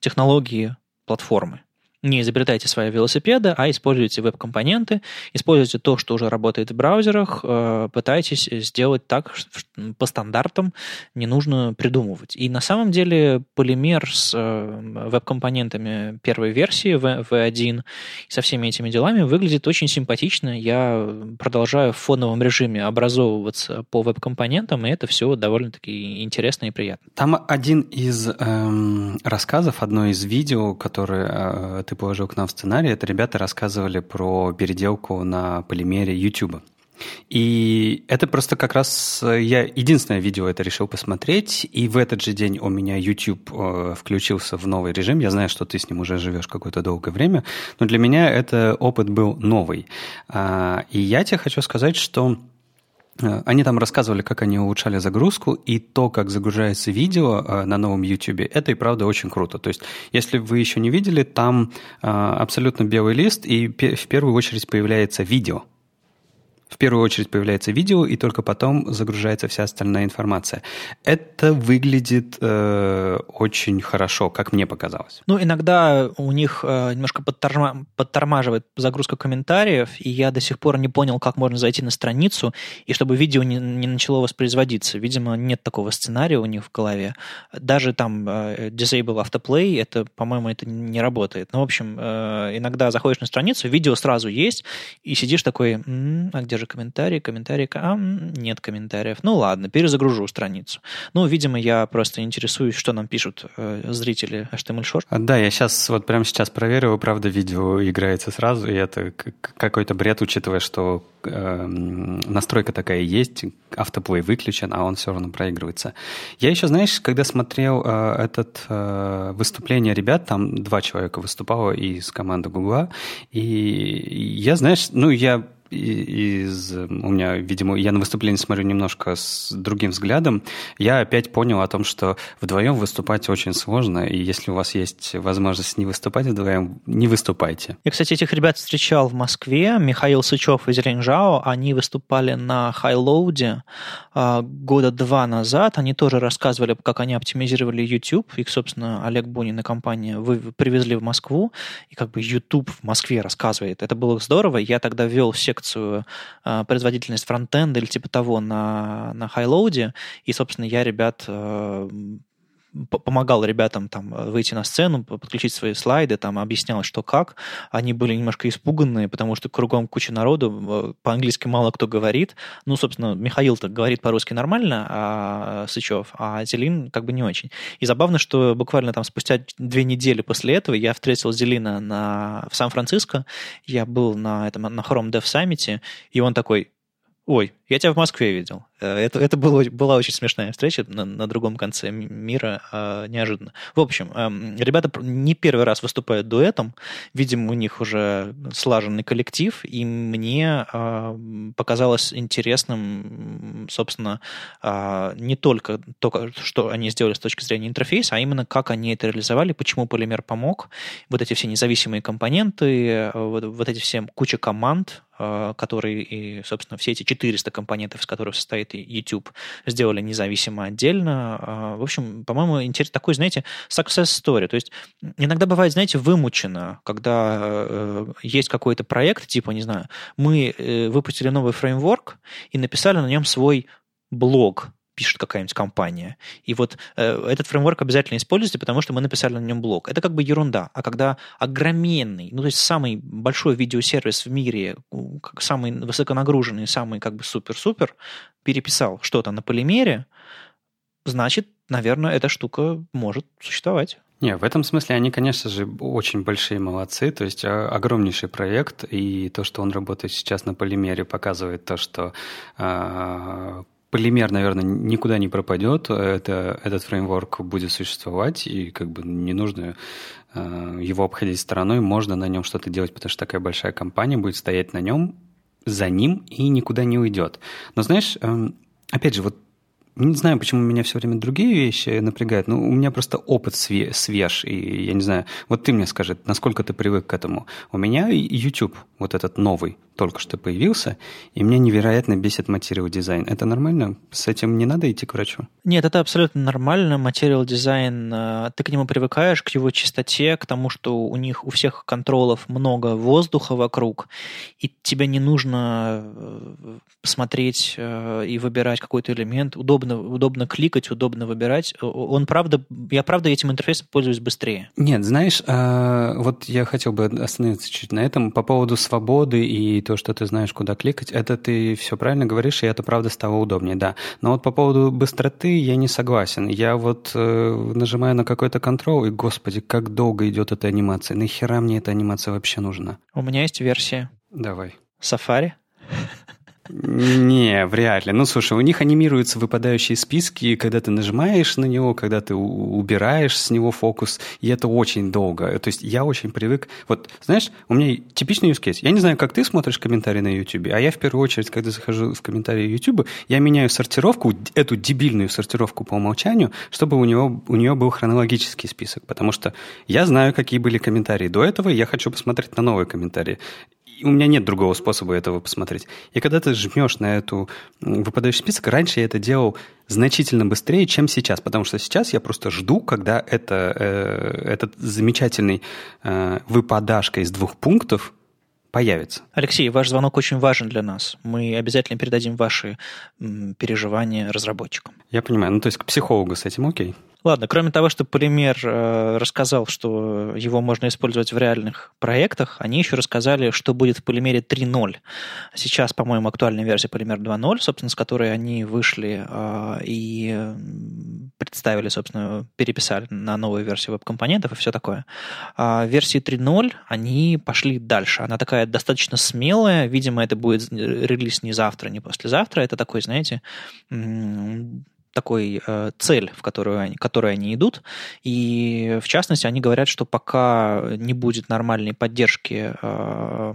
технологии платформы. Не изобретайте свои велосипеды, а используйте веб-компоненты, используйте то, что уже работает в браузерах, э, пытайтесь сделать так по стандартам, не нужно придумывать. И на самом деле полимер с э, веб-компонентами первой версии V1 и со всеми этими делами выглядит очень симпатично. Я продолжаю в фоновом режиме образовываться по веб-компонентам, и это все довольно-таки интересно и приятно. Там один из эм, рассказов, одно из видео, которое э, ты положил к нам в сценарий, это ребята рассказывали про переделку на полимере YouTube. И это просто как раз э, я единственное видео это решил посмотреть, и в этот же день у меня YouTube э, включился в новый режим. Я знаю, что ты с ним уже живешь какое-то долгое время, но для меня это опыт был новый. А, и я тебе хочу сказать, что они там рассказывали, как они улучшали загрузку, и то, как загружается видео э, на новом YouTube, это и правда очень круто. То есть, если вы еще не видели, там э, абсолютно белый лист, и в первую очередь появляется видео – в первую очередь появляется видео, и только потом загружается вся остальная информация. Это выглядит э, очень хорошо, как мне показалось. Ну, иногда у них э, немножко подторма, подтормаживает загрузка комментариев, и я до сих пор не понял, как можно зайти на страницу, и чтобы видео не, не начало воспроизводиться. Видимо, нет такого сценария у них в голове. Даже там э, Disable Autoplay, это, по-моему, это не работает. Ну, в общем, э, иногда заходишь на страницу, видео сразу есть, и сидишь такой, м-м, а где же комментарии, комментарии, а, нет комментариев. Ну ладно, перезагружу страницу. Ну, видимо, я просто интересуюсь, что нам пишут э, зрители HTML Short. А, да, я сейчас, вот прямо сейчас проверил, правда, видео играется сразу, и это какой-то бред, учитывая, что э, настройка такая есть, автоплей выключен, а он все равно проигрывается. Я еще, знаешь, когда смотрел э, этот э, выступление ребят, там два человека выступало из команды Гугла, и я, знаешь, ну, я из... У меня, видимо, я на выступление смотрю немножко с другим взглядом. Я опять понял о том, что вдвоем выступать очень сложно, и если у вас есть возможность не выступать вдвоем, не выступайте. Я, кстати, этих ребят встречал в Москве. Михаил Сычев из Ренжао. Они выступали на Хайлоуде а, года два назад. Они тоже рассказывали, как они оптимизировали YouTube. Их, собственно, Олег Бунин и компания привезли в Москву. И как бы YouTube в Москве рассказывает. Это было здорово. Я тогда вел все коррекцию э, производительность фронтенда или типа того на, на хайлоуде. И, собственно, я ребят э, помогал ребятам там выйти на сцену, подключить свои слайды, там объяснял, что как. Они были немножко испуганные, потому что кругом куча народу, по-английски мало кто говорит. Ну, собственно, Михаил-то говорит по-русски нормально, а Сычев, а Зелин как бы не очень. И забавно, что буквально там спустя две недели после этого я встретил Зелина на, в Сан-Франциско, я был на этом на Chrome Dev Summit, и он такой, ой, я тебя в Москве видел. Э, это, это было, была очень смешная встреча на, на другом конце мира, э, неожиданно. В общем, э, ребята не первый раз выступают дуэтом. Видимо, у них уже слаженный коллектив, и мне э, показалось интересным, собственно, э, не только то, что они сделали с точки зрения интерфейса, а именно как они это реализовали, почему полимер помог. Вот эти все независимые компоненты, э, вот, вот эти все куча команд, э, которые, и, собственно, все эти 400 компонентов, из которых состоит YouTube, сделали независимо отдельно. А, в общем, по-моему, интерес такой, знаете, success story. То есть иногда бывает, знаете, вымучено, когда э, есть какой-то проект, типа, не знаю, мы э, выпустили новый фреймворк и написали на нем свой блог, пишет какая-нибудь компания. И вот э, этот фреймворк обязательно используйте, потому что мы написали на нем блог. Это как бы ерунда. А когда огроменный, ну то есть самый большой видеосервис в мире, самый высоконагруженный, самый как бы супер-супер, переписал что-то на полимере, значит, наверное, эта штука может существовать. Не, в этом смысле они, конечно же, очень большие молодцы. То есть а, огромнейший проект, и то, что он работает сейчас на полимере, показывает то, что э, полимер, наверное, никуда не пропадет. Это, этот фреймворк будет существовать, и как бы не нужно э, его обходить стороной. Можно на нем что-то делать, потому что такая большая компания будет стоять на нем, за ним и никуда не уйдет. Но знаешь, э, опять же, вот не знаю, почему меня все время другие вещи напрягают, но у меня просто опыт свеж, и я не знаю, вот ты мне скажи, насколько ты привык к этому. У меня YouTube, вот этот новый, только что появился, и меня невероятно бесит материал дизайн. Это нормально? С этим не надо идти к врачу? Нет, это абсолютно нормально. Материал дизайн, э, ты к нему привыкаешь, к его чистоте, к тому, что у них у всех контролов много воздуха вокруг, и тебе не нужно э, смотреть э, и выбирать какой-то элемент. Удобно, удобно кликать, удобно выбирать. Он правда, я правда этим интерфейсом пользуюсь быстрее. Нет, знаешь, вот я хотел бы остановиться чуть на этом по поводу свободы и то, что ты знаешь, куда кликать, это ты все правильно говоришь, и это правда стало удобнее, да. Но вот по поводу быстроты я не согласен. Я вот э, нажимаю на какой-то контрол, и, господи, как долго идет эта анимация. Нахера мне эта анимация вообще нужна? У меня есть версия. Давай. Safari. Не, вряд ли. Ну, слушай, у них анимируются выпадающие списки, когда ты нажимаешь на него, когда ты убираешь с него фокус, и это очень долго. То есть я очень привык... Вот, знаешь, у меня типичный use case. Я не знаю, как ты смотришь комментарии на YouTube, а я в первую очередь, когда захожу в комментарии YouTube, я меняю сортировку, эту дебильную сортировку по умолчанию, чтобы у, него, у нее был хронологический список, потому что я знаю, какие были комментарии до этого, и я хочу посмотреть на новые комментарии у меня нет другого способа этого посмотреть. И когда ты жмешь на эту выпадающий список, раньше я это делал значительно быстрее, чем сейчас, потому что сейчас я просто жду, когда это, э, этот замечательный э, выпадашка из двух пунктов появится. Алексей, ваш звонок очень важен для нас. Мы обязательно передадим ваши м, переживания разработчикам. Я понимаю. Ну, то есть к психологу с этим окей? Ладно, кроме того, что Полимер э, рассказал, что его можно использовать в реальных проектах, они еще рассказали, что будет в Полимере 3.0. Сейчас, по-моему, актуальная версия Полимер 2.0, собственно, с которой они вышли э, и представили, собственно, переписали на новую версию веб-компонентов и все такое. А версии 3.0 они пошли дальше. Она такая достаточно смелая. Видимо, это будет релиз не завтра, не послезавтра. Это такой, знаете, такой э, цель, в которую они, которой они идут. И в частности, они говорят, что пока не будет нормальной поддержки э,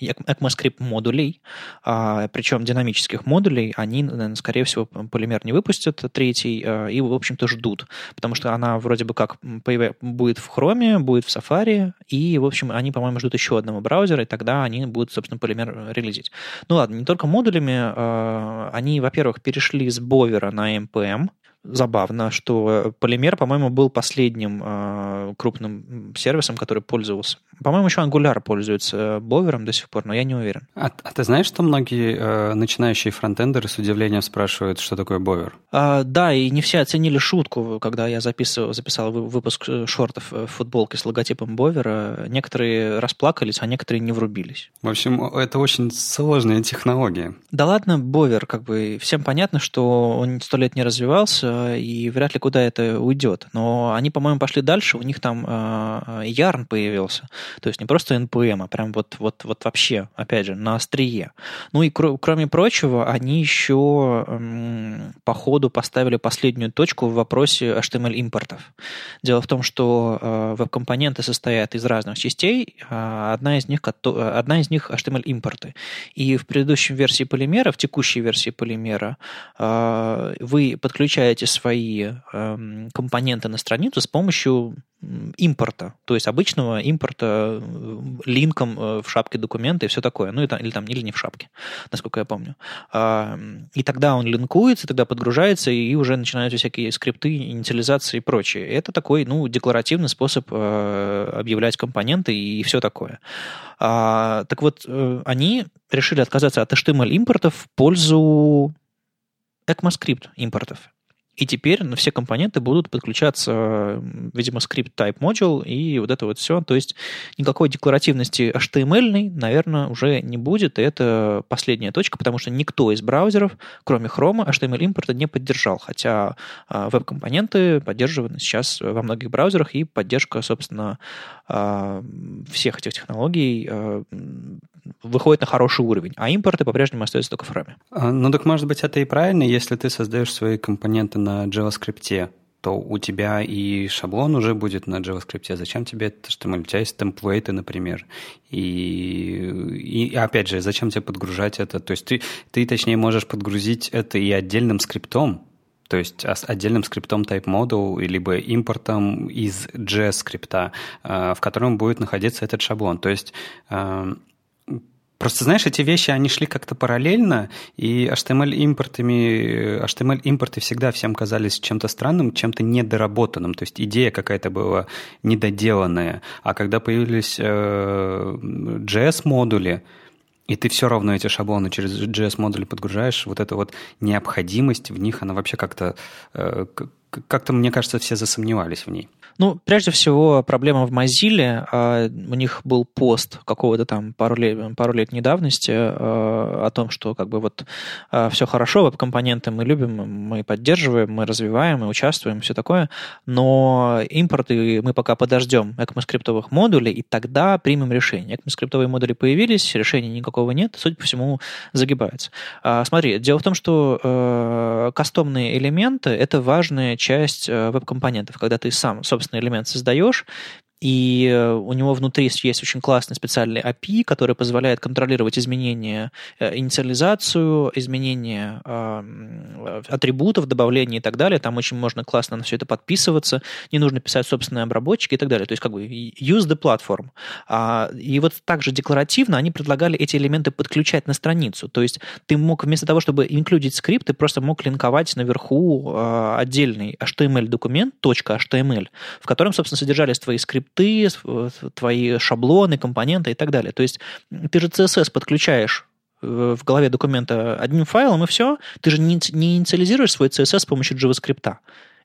ECMAScript модулей, э, причем динамических модулей, они, наверное, скорее всего, полимер не выпустят третий э, и, в общем-то, ждут. Потому что она вроде бы как будет в Chrome, будет в Safari, и, в общем, они, по-моему, ждут еще одного браузера, и тогда они будут, собственно, полимер релизить. Ну ладно, не только модулями, э, они, во-первых, перешли с сервера на NPM. Забавно, что Полимер, по-моему, был последним э, крупным сервисом, который пользовался. По-моему, еще Angular пользуется бовером до сих пор, но я не уверен. А, а ты знаешь, что многие э, начинающие фронтендеры с удивлением спрашивают, что такое бовер? А, да, и не все оценили шутку, когда я записывал, записал выпуск э, шортов в футболке с логотипом бовера. Некоторые расплакались, а некоторые не врубились. В общем, это очень сложная технология. Да ладно, бовер, как бы всем понятно, что он сто лет не развивался, и вряд ли куда это уйдет. Но они, по-моему, пошли дальше, у них там э, Ярн появился. То есть не просто NPM, а прям вот, вот, вот вообще, опять же, на острие. Ну и кр- кроме прочего, они еще э, по ходу поставили последнюю точку в вопросе HTML-импортов. Дело в том, что э, веб-компоненты состоят из разных частей, а одна из них, одна из них HTML-импорты. И в предыдущей версии полимера, в текущей версии полимера, э, вы подключаете свои э, компоненты на страницу с помощью импорта, то есть обычного импорта э, линком э, в шапке документа и все такое, ну или там, или не в шапке, насколько я помню. И тогда он линкуется, тогда подгружается, и уже начинаются всякие скрипты, инициализации и прочее. Это такой, ну, декларативный способ э, объявлять компоненты и все такое. А, так вот, они решили отказаться от HTML импортов в пользу ECMAScript импортов. И теперь на все компоненты будут подключаться, видимо, скрипт type module и вот это вот все. То есть никакой декларативности HTML, наверное, уже не будет. И это последняя точка, потому что никто из браузеров, кроме Chrome, HTML импорта не поддержал. Хотя а, веб-компоненты поддерживаны сейчас во многих браузерах, и поддержка, собственно, а, всех этих технологий а, выходит на хороший уровень, а импорты по-прежнему остаются только в Chrome. Ну так может быть это и правильно, если ты создаешь свои компоненты на JavaScript, то у тебя и шаблон уже будет на JavaScript. Зачем тебе это HTML? У тебя есть темплейты, например. И, и опять же, зачем тебе подгружать это? То есть ты, ты, точнее, можешь подгрузить это и отдельным скриптом, то есть отдельным скриптом TypeModel, либо импортом из JS скрипта, э, в котором будет находиться этот шаблон. То есть э, Просто, знаешь, эти вещи, они шли как-то параллельно, и HTML-импортами, HTML-импорты всегда всем казались чем-то странным, чем-то недоработанным, то есть идея какая-то была недоделанная. А когда появились э, JS-модули, и ты все равно эти шаблоны через JS-модули подгружаешь, вот эта вот необходимость в них, она вообще как-то, э, как-то, мне кажется, все засомневались в ней. Ну, прежде всего, проблема в Mozilla. А, у них был пост какого-то там пару лет, пару лет недавности а, о том, что как бы вот а, все хорошо, веб-компоненты мы любим, мы поддерживаем, мы развиваем, мы участвуем, все такое, но импорты мы пока подождем ECMAScript модулей, и тогда примем решение. ECMAScript модули появились, решения никакого нет, судя по всему, загибается. Смотри, дело в том, что кастомные элементы — это важная часть веб-компонентов, когда ты сам, собственный элемент создаешь, и э, у него внутри есть очень классный специальный API, который позволяет контролировать изменения, э, инициализацию, изменения э, атрибутов, добавления и так далее. Там очень можно классно на все это подписываться. Не нужно писать собственные обработчики и так далее. То есть как бы use the platform. А, и вот также декларативно они предлагали эти элементы подключать на страницу. То есть ты мог вместо того, чтобы инклюдить скрипт, ты просто мог линковать наверху отдельный HTML-документ, .html, в котором, собственно, содержались твои скрипты скрипты, твои шаблоны, компоненты и так далее. То есть ты же CSS подключаешь в голове документа одним файлом, и все. Ты же не, не инициализируешь свой CSS с помощью JavaScript.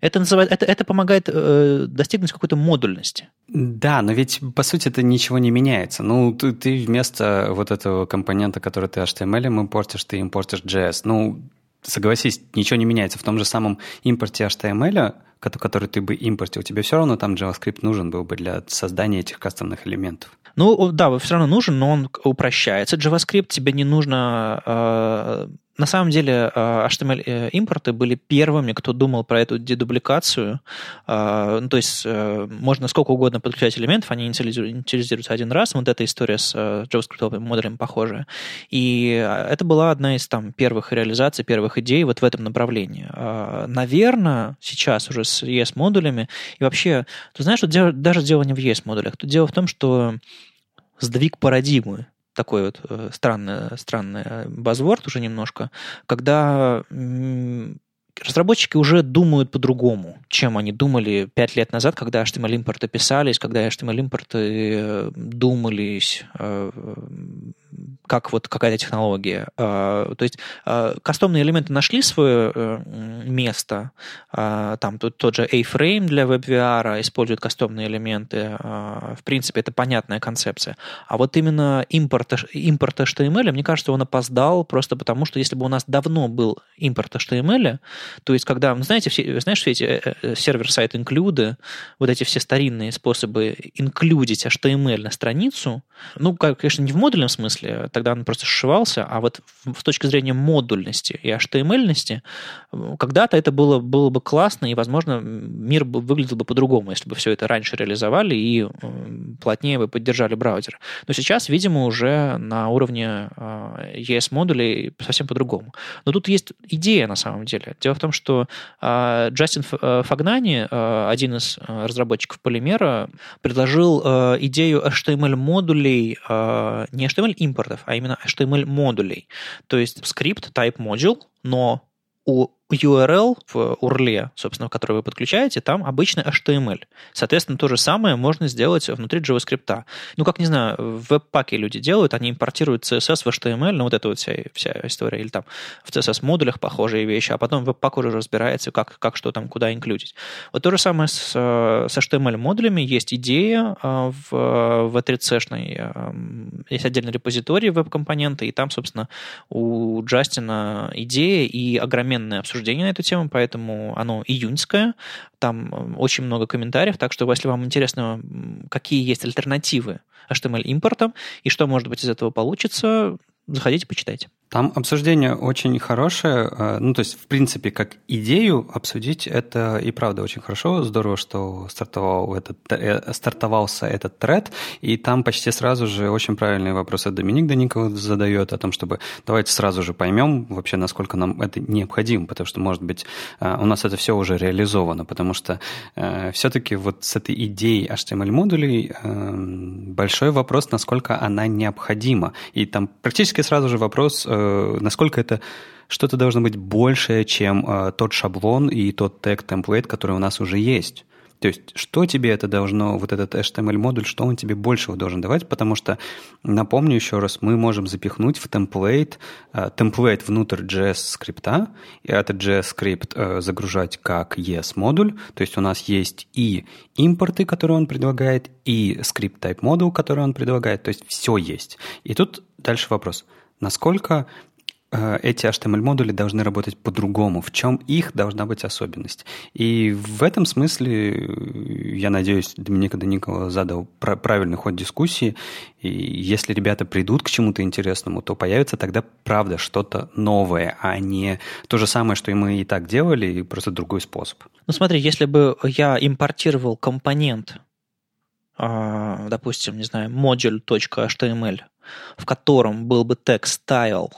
Это, называет, это, это помогает э, достигнуть какой-то модульности. Да, но ведь по сути это ничего не меняется. Ну, ты, ты вместо вот этого компонента, который ты HTML импортишь, ты импортишь JS. Ну, согласись, ничего не меняется. В том же самом импорте HTML который ты бы импортил, тебе все равно там JavaScript нужен был бы для создания этих кастомных элементов. Ну, да, все равно нужен, но он упрощается. JavaScript тебе не нужно э, на самом деле э, HTML-импорты были первыми, кто думал про эту дедубликацию. Э, ну, то есть э, можно сколько угодно подключать элементов, они инициализируются один раз. Вот эта история с JavaScript модулем похожая. И это была одна из там, первых реализаций, первых идей вот в этом направлении. Наверное, сейчас уже с ES-модулями, и вообще, ты знаешь, что даже дело не в ES-модулях, тут дело в том, что сдвиг парадигмы такой вот э, странный, странный базворд уже немножко, когда разработчики уже думают по-другому, чем они думали пять лет назад, когда HTML-импорты писались, когда HTML-импорты э, думались, э, как вот какая-то технология. Э, то есть кастомные элементы нашли свое место. Там тут тот же A-Frame для WebVR использует кастомные элементы. В принципе, это понятная концепция. А вот именно импорт, импорт HTML, мне кажется, он опоздал просто потому, что если бы у нас давно был импорт HTML, то есть, когда, ну, знаете, все, знаешь, все эти э, э, сервер-сайт инклюды, вот эти все старинные способы инклюдить HTML на страницу, ну, конечно, не в модульном смысле, тогда он просто сшивался, а вот с точки зрения модульности и HTML-ности, когда-то это было, было бы классно, и, возможно, мир бы выглядел бы по-другому, если бы все это раньше реализовали и плотнее бы поддержали браузер. Но сейчас, видимо, уже на уровне ES-модулей совсем по-другому. Но тут есть идея, на самом деле. Дело в том, что э, Джастин э, Фагнани, э, один из э, разработчиков Полимера, предложил э, идею HTML-модулей, э, не HTML-импортов, а именно HTML-модулей. То есть скрипт type module, но у URL в URL, собственно, в который вы подключаете, там обычно HTML. Соответственно, то же самое можно сделать внутри JavaScript. Ну, как, не знаю, в веб-паке люди делают, они импортируют CSS в HTML, ну, вот это вот вся, вся история, или там в CSS-модулях похожие вещи, а потом веб-пак уже разбирается, как, как что там, куда инклюдить. Вот то же самое с, с HTML-модулями. Есть идея а, в, в 3C-шной, а, есть отдельный репозиторий веб-компонента, и там, собственно, у Джастина идея и огроменное обсуждение обсуждение на эту тему, поэтому оно июньское. Там очень много комментариев, так что если вам интересно, какие есть альтернативы HTML-импортам и что, может быть, из этого получится, заходите, почитайте. Там обсуждение очень хорошее. Э, ну, то есть, в принципе, как идею обсудить, это и правда очень хорошо. Здорово, что стартовал этот, э, стартовался этот тред, и там почти сразу же очень правильные вопросы Доминик Даников задает о том, чтобы давайте сразу же поймем вообще, насколько нам это необходимо, потому что, может быть, э, у нас это все уже реализовано, потому что все-таки вот с этой идеей HTML-модулей большой вопрос, насколько она необходима. И там практически сразу же вопрос насколько это что-то должно быть большее, чем э, тот шаблон и тот тег-темплейт, который у нас уже есть. То есть, что тебе это должно, вот этот HTML-модуль, что он тебе большего должен давать, потому что, напомню еще раз, мы можем запихнуть в темплейт, э, темплейт внутрь JS-скрипта, и этот JS-скрипт э, загружать как ES-модуль, то есть у нас есть и импорты, которые он предлагает, и скрипт-type-модуль, который он предлагает, то есть все есть. И тут дальше вопрос – насколько э, эти HTML-модули должны работать по-другому, в чем их должна быть особенность. И в этом смысле, я надеюсь, Доминика Даникова задал правильный ход дискуссии, и если ребята придут к чему-то интересному, то появится тогда, правда, что-то новое, а не то же самое, что и мы и так делали, и просто другой способ. Ну смотри, если бы я импортировал компонент, а, допустим, не знаю, module.html, в котором был бы text style,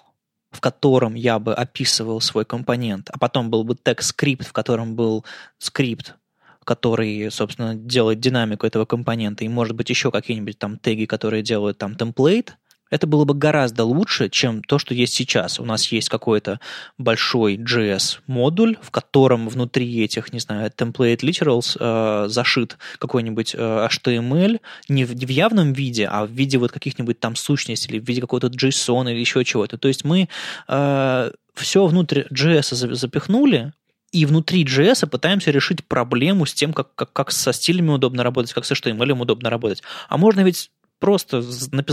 в котором я бы описывал свой компонент, а потом был бы text script, в котором был скрипт, который, собственно, делает динамику этого компонента, и, может быть, еще какие-нибудь там теги, которые делают там темплейт, это было бы гораздо лучше, чем то, что есть сейчас. У нас есть какой-то большой JS-модуль, в котором внутри этих, не знаю, template literals э, зашит какой-нибудь э, HTML не в, не в явном виде, а в виде вот каких-нибудь там сущностей или в виде какого-то JSON или еще чего-то. То есть мы э, все внутрь JS запихнули, и внутри JS пытаемся решить проблему с тем, как, как, как со стилями удобно работать, как с HTML удобно работать. А можно ведь просто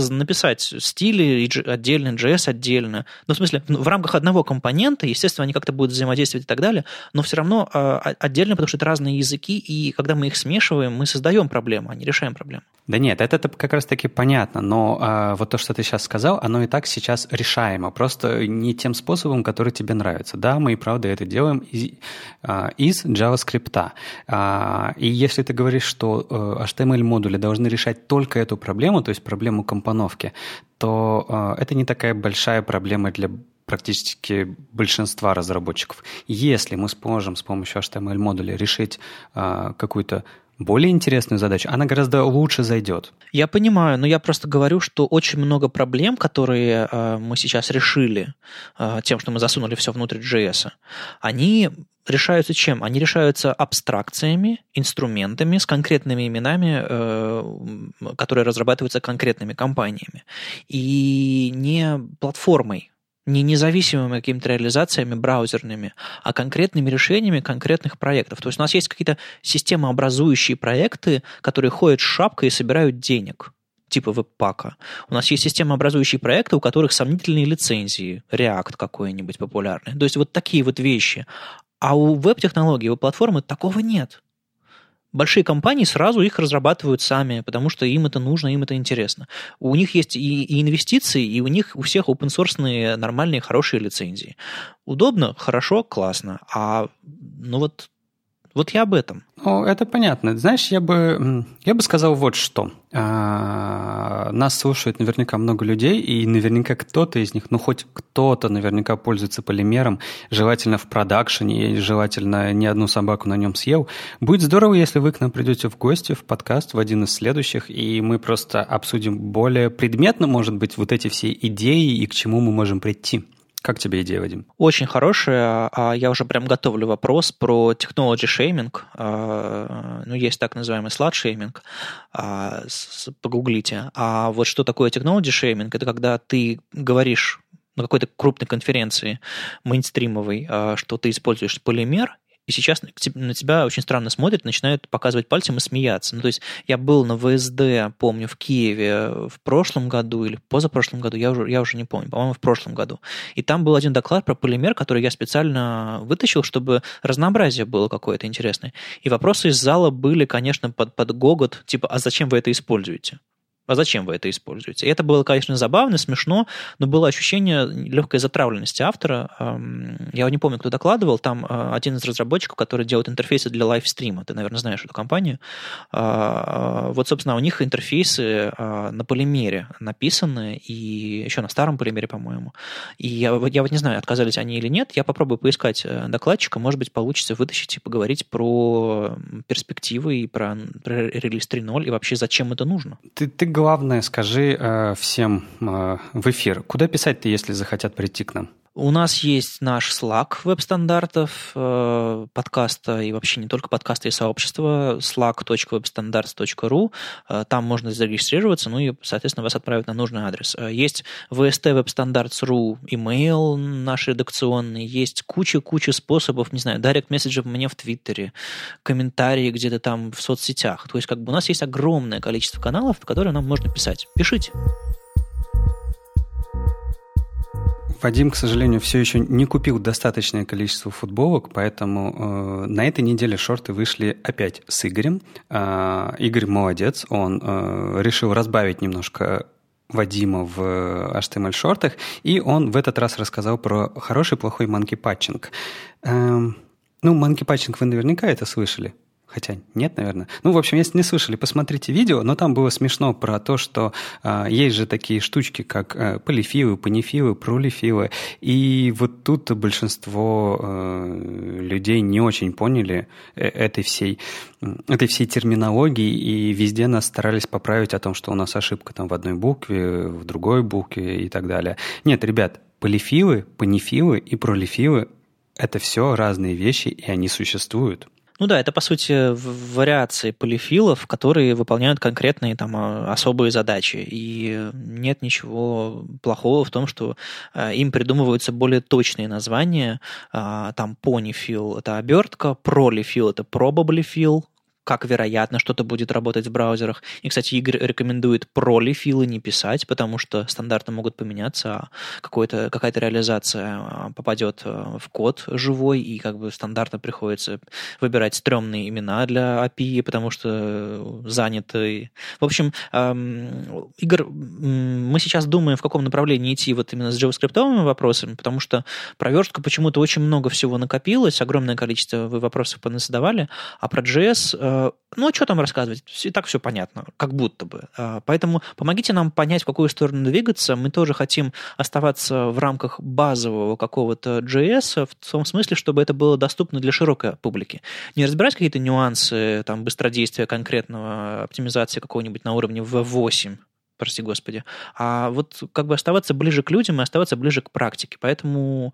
написать стили отдельно, JS отдельно. Ну, в смысле, в рамках одного компонента, естественно, они как-то будут взаимодействовать и так далее, но все равно а, отдельно, потому что это разные языки, и когда мы их смешиваем, мы создаем проблему, а не решаем проблему. Да нет, это, это как раз-таки понятно, но а, вот то, что ты сейчас сказал, оно и так сейчас решаемо, просто не тем способом, который тебе нравится. Да, мы и правда это делаем из, а, из JavaScript. А, и если ты говоришь, что а, э, HTML-модули должны решать только эту проблему, то есть проблему компоновки, то а, это не такая большая проблема для практически большинства разработчиков. Если мы сможем с помощью HTML-модуля решить а, какую-то более интересную задачу, она гораздо лучше зайдет. Я понимаю, но я просто говорю, что очень много проблем, которые э, мы сейчас решили э, тем, что мы засунули все внутрь JS, они решаются чем? Они решаются абстракциями, инструментами с конкретными именами, э, которые разрабатываются конкретными компаниями. И не платформой, не независимыми какими-то реализациями браузерными, а конкретными решениями конкретных проектов. То есть у нас есть какие-то системообразующие проекты, которые ходят с шапкой и собирают денег типа веб-пака. У нас есть системообразующие проекты, у которых сомнительные лицензии, React какой-нибудь популярный. То есть вот такие вот вещи. А у веб-технологий, у платформы такого нет. Большие компании сразу их разрабатывают сами, потому что им это нужно, им это интересно. У них есть и, и инвестиции, и у них у всех open source нормальные, хорошие лицензии. Удобно, хорошо, классно. А ну вот вот я об этом. Ну, это понятно. Знаешь, я бы, я бы сказал вот что. А, нас слушает наверняка много людей, и наверняка кто-то из них, ну хоть кто-то наверняка пользуется полимером, желательно в продакшене, и желательно не одну собаку на нем съел. Будет здорово, если вы к нам придете в гости, в подкаст, в один из следующих, и мы просто обсудим более предметно, может быть, вот эти все идеи и к чему мы можем прийти. Как тебе идея, Вадим? Очень хорошая. А я уже прям готовлю вопрос про technology shaming. А, ну, есть так называемый slut shaming. А, погуглите. А вот что такое technology shaming? Это когда ты говоришь на какой-то крупной конференции мейнстримовой, что ты используешь полимер, и сейчас на тебя очень странно смотрят, начинают показывать пальцем и смеяться. Ну, то есть я был на ВСД, помню, в Киеве в прошлом году или позапрошлом году, я уже, я уже не помню, по-моему, в прошлом году. И там был один доклад про полимер, который я специально вытащил, чтобы разнообразие было какое-то интересное. И вопросы из зала были, конечно, под, под гогот, типа, а зачем вы это используете? А зачем вы это используете? И это было, конечно, забавно, смешно, но было ощущение легкой затравленности автора. Я не помню, кто докладывал, там а, один из разработчиков, который делает интерфейсы для лайвстрима, ты, наверное, знаешь эту компанию. А, а, вот, собственно, у них интерфейсы на полимере написаны, и еще на старом полимере, по-моему. И я, я вот не знаю, отказались они или нет, я попробую поискать э, докладчика, может быть, получится вытащить и поговорить про перспективы и про, про релиз 3.0, и вообще зачем это нужно. Ты, ты главное скажи э, всем э, в эфир, куда писать-то, если захотят прийти к нам? У нас есть наш Slack веб-стандартов, э, подкаста и вообще не только подкаста и сообщества, slack.webstandards.ru. Э, там можно зарегистрироваться, ну и, соответственно, вас отправят на нужный адрес. Э, есть VST WebStandards.ru email наш редакционный, есть куча-куча способов, не знаю, директ месседжев мне в Твиттере, комментарии где-то там в соцсетях. То есть как бы у нас есть огромное количество каналов, в которые нам можно писать. Пишите. Вадим, к сожалению, все еще не купил достаточное количество футболок, поэтому э, на этой неделе шорты вышли опять с Игорем. Э, Игорь молодец, он э, решил разбавить немножко Вадима в HTML-шортах, и он в этот раз рассказал про хороший плохой манки-патчинг. Эм, ну, манки-патчинг вы наверняка это слышали. Хотя нет, наверное. Ну, в общем, если не слышали, посмотрите видео, но там было смешно про то, что э, есть же такие штучки, как э, полифилы, панифилы, пролифилы. И вот тут большинство э, людей не очень поняли э, этой всей, этой всей терминологии, и везде нас старались поправить о том, что у нас ошибка там в одной букве, в другой букве и так далее. Нет, ребят, полифилы, панифилы и пролифилы – это все разные вещи, и они существуют. Ну да, это по сути вариации полифилов, которые выполняют конкретные там а, особые задачи. И нет ничего плохого в том, что а, им придумываются более точные названия. А, там понифил – это обертка, пролифил – это probably fill, как вероятно что-то будет работать в браузерах. И, кстати, Игорь рекомендует пролифилы не писать, потому что стандарты могут поменяться, а какая-то реализация а, попадет а, в код живой, и как бы стандартно приходится выбирать стрёмные имена для API, потому что заняты. В общем, Игорь, мы сейчас думаем, в каком направлении идти вот именно с JavaScript вопросами, потому что проверстка почему-то очень много всего накопилось, огромное количество вы вопросов понасадавали, а про JS Э, ну, а что там рассказывать? И так все понятно, как будто бы. Э, поэтому помогите нам понять, в какую сторону двигаться. Мы тоже хотим оставаться в рамках базового какого-то JS, в том смысле, чтобы это было доступно для широкой публики. Не разбирать какие-то нюансы там, быстродействия конкретного оптимизации какого-нибудь на уровне V8, прости господи, а вот как бы оставаться ближе к людям и оставаться ближе к практике. Поэтому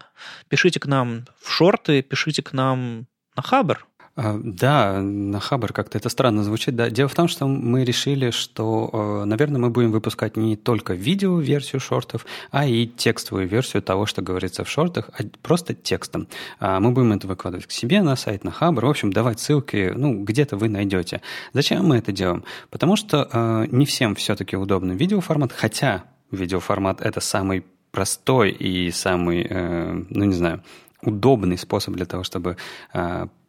пишите к нам в шорты, пишите к нам на Хабр, да, на Хабр как-то это странно звучит. Да. Дело в том, что мы решили, что, э, наверное, мы будем выпускать не только видео-версию шортов, а и текстовую версию того, что говорится в шортах, а просто текстом. А мы будем это выкладывать к себе на сайт, на Хабр, в общем, давать ссылки, ну, где-то вы найдете. Зачем мы это делаем? Потому что э, не всем все-таки удобный видеоформат, хотя видеоформат – это самый простой и самый, э, ну, не знаю, удобный способ для того, чтобы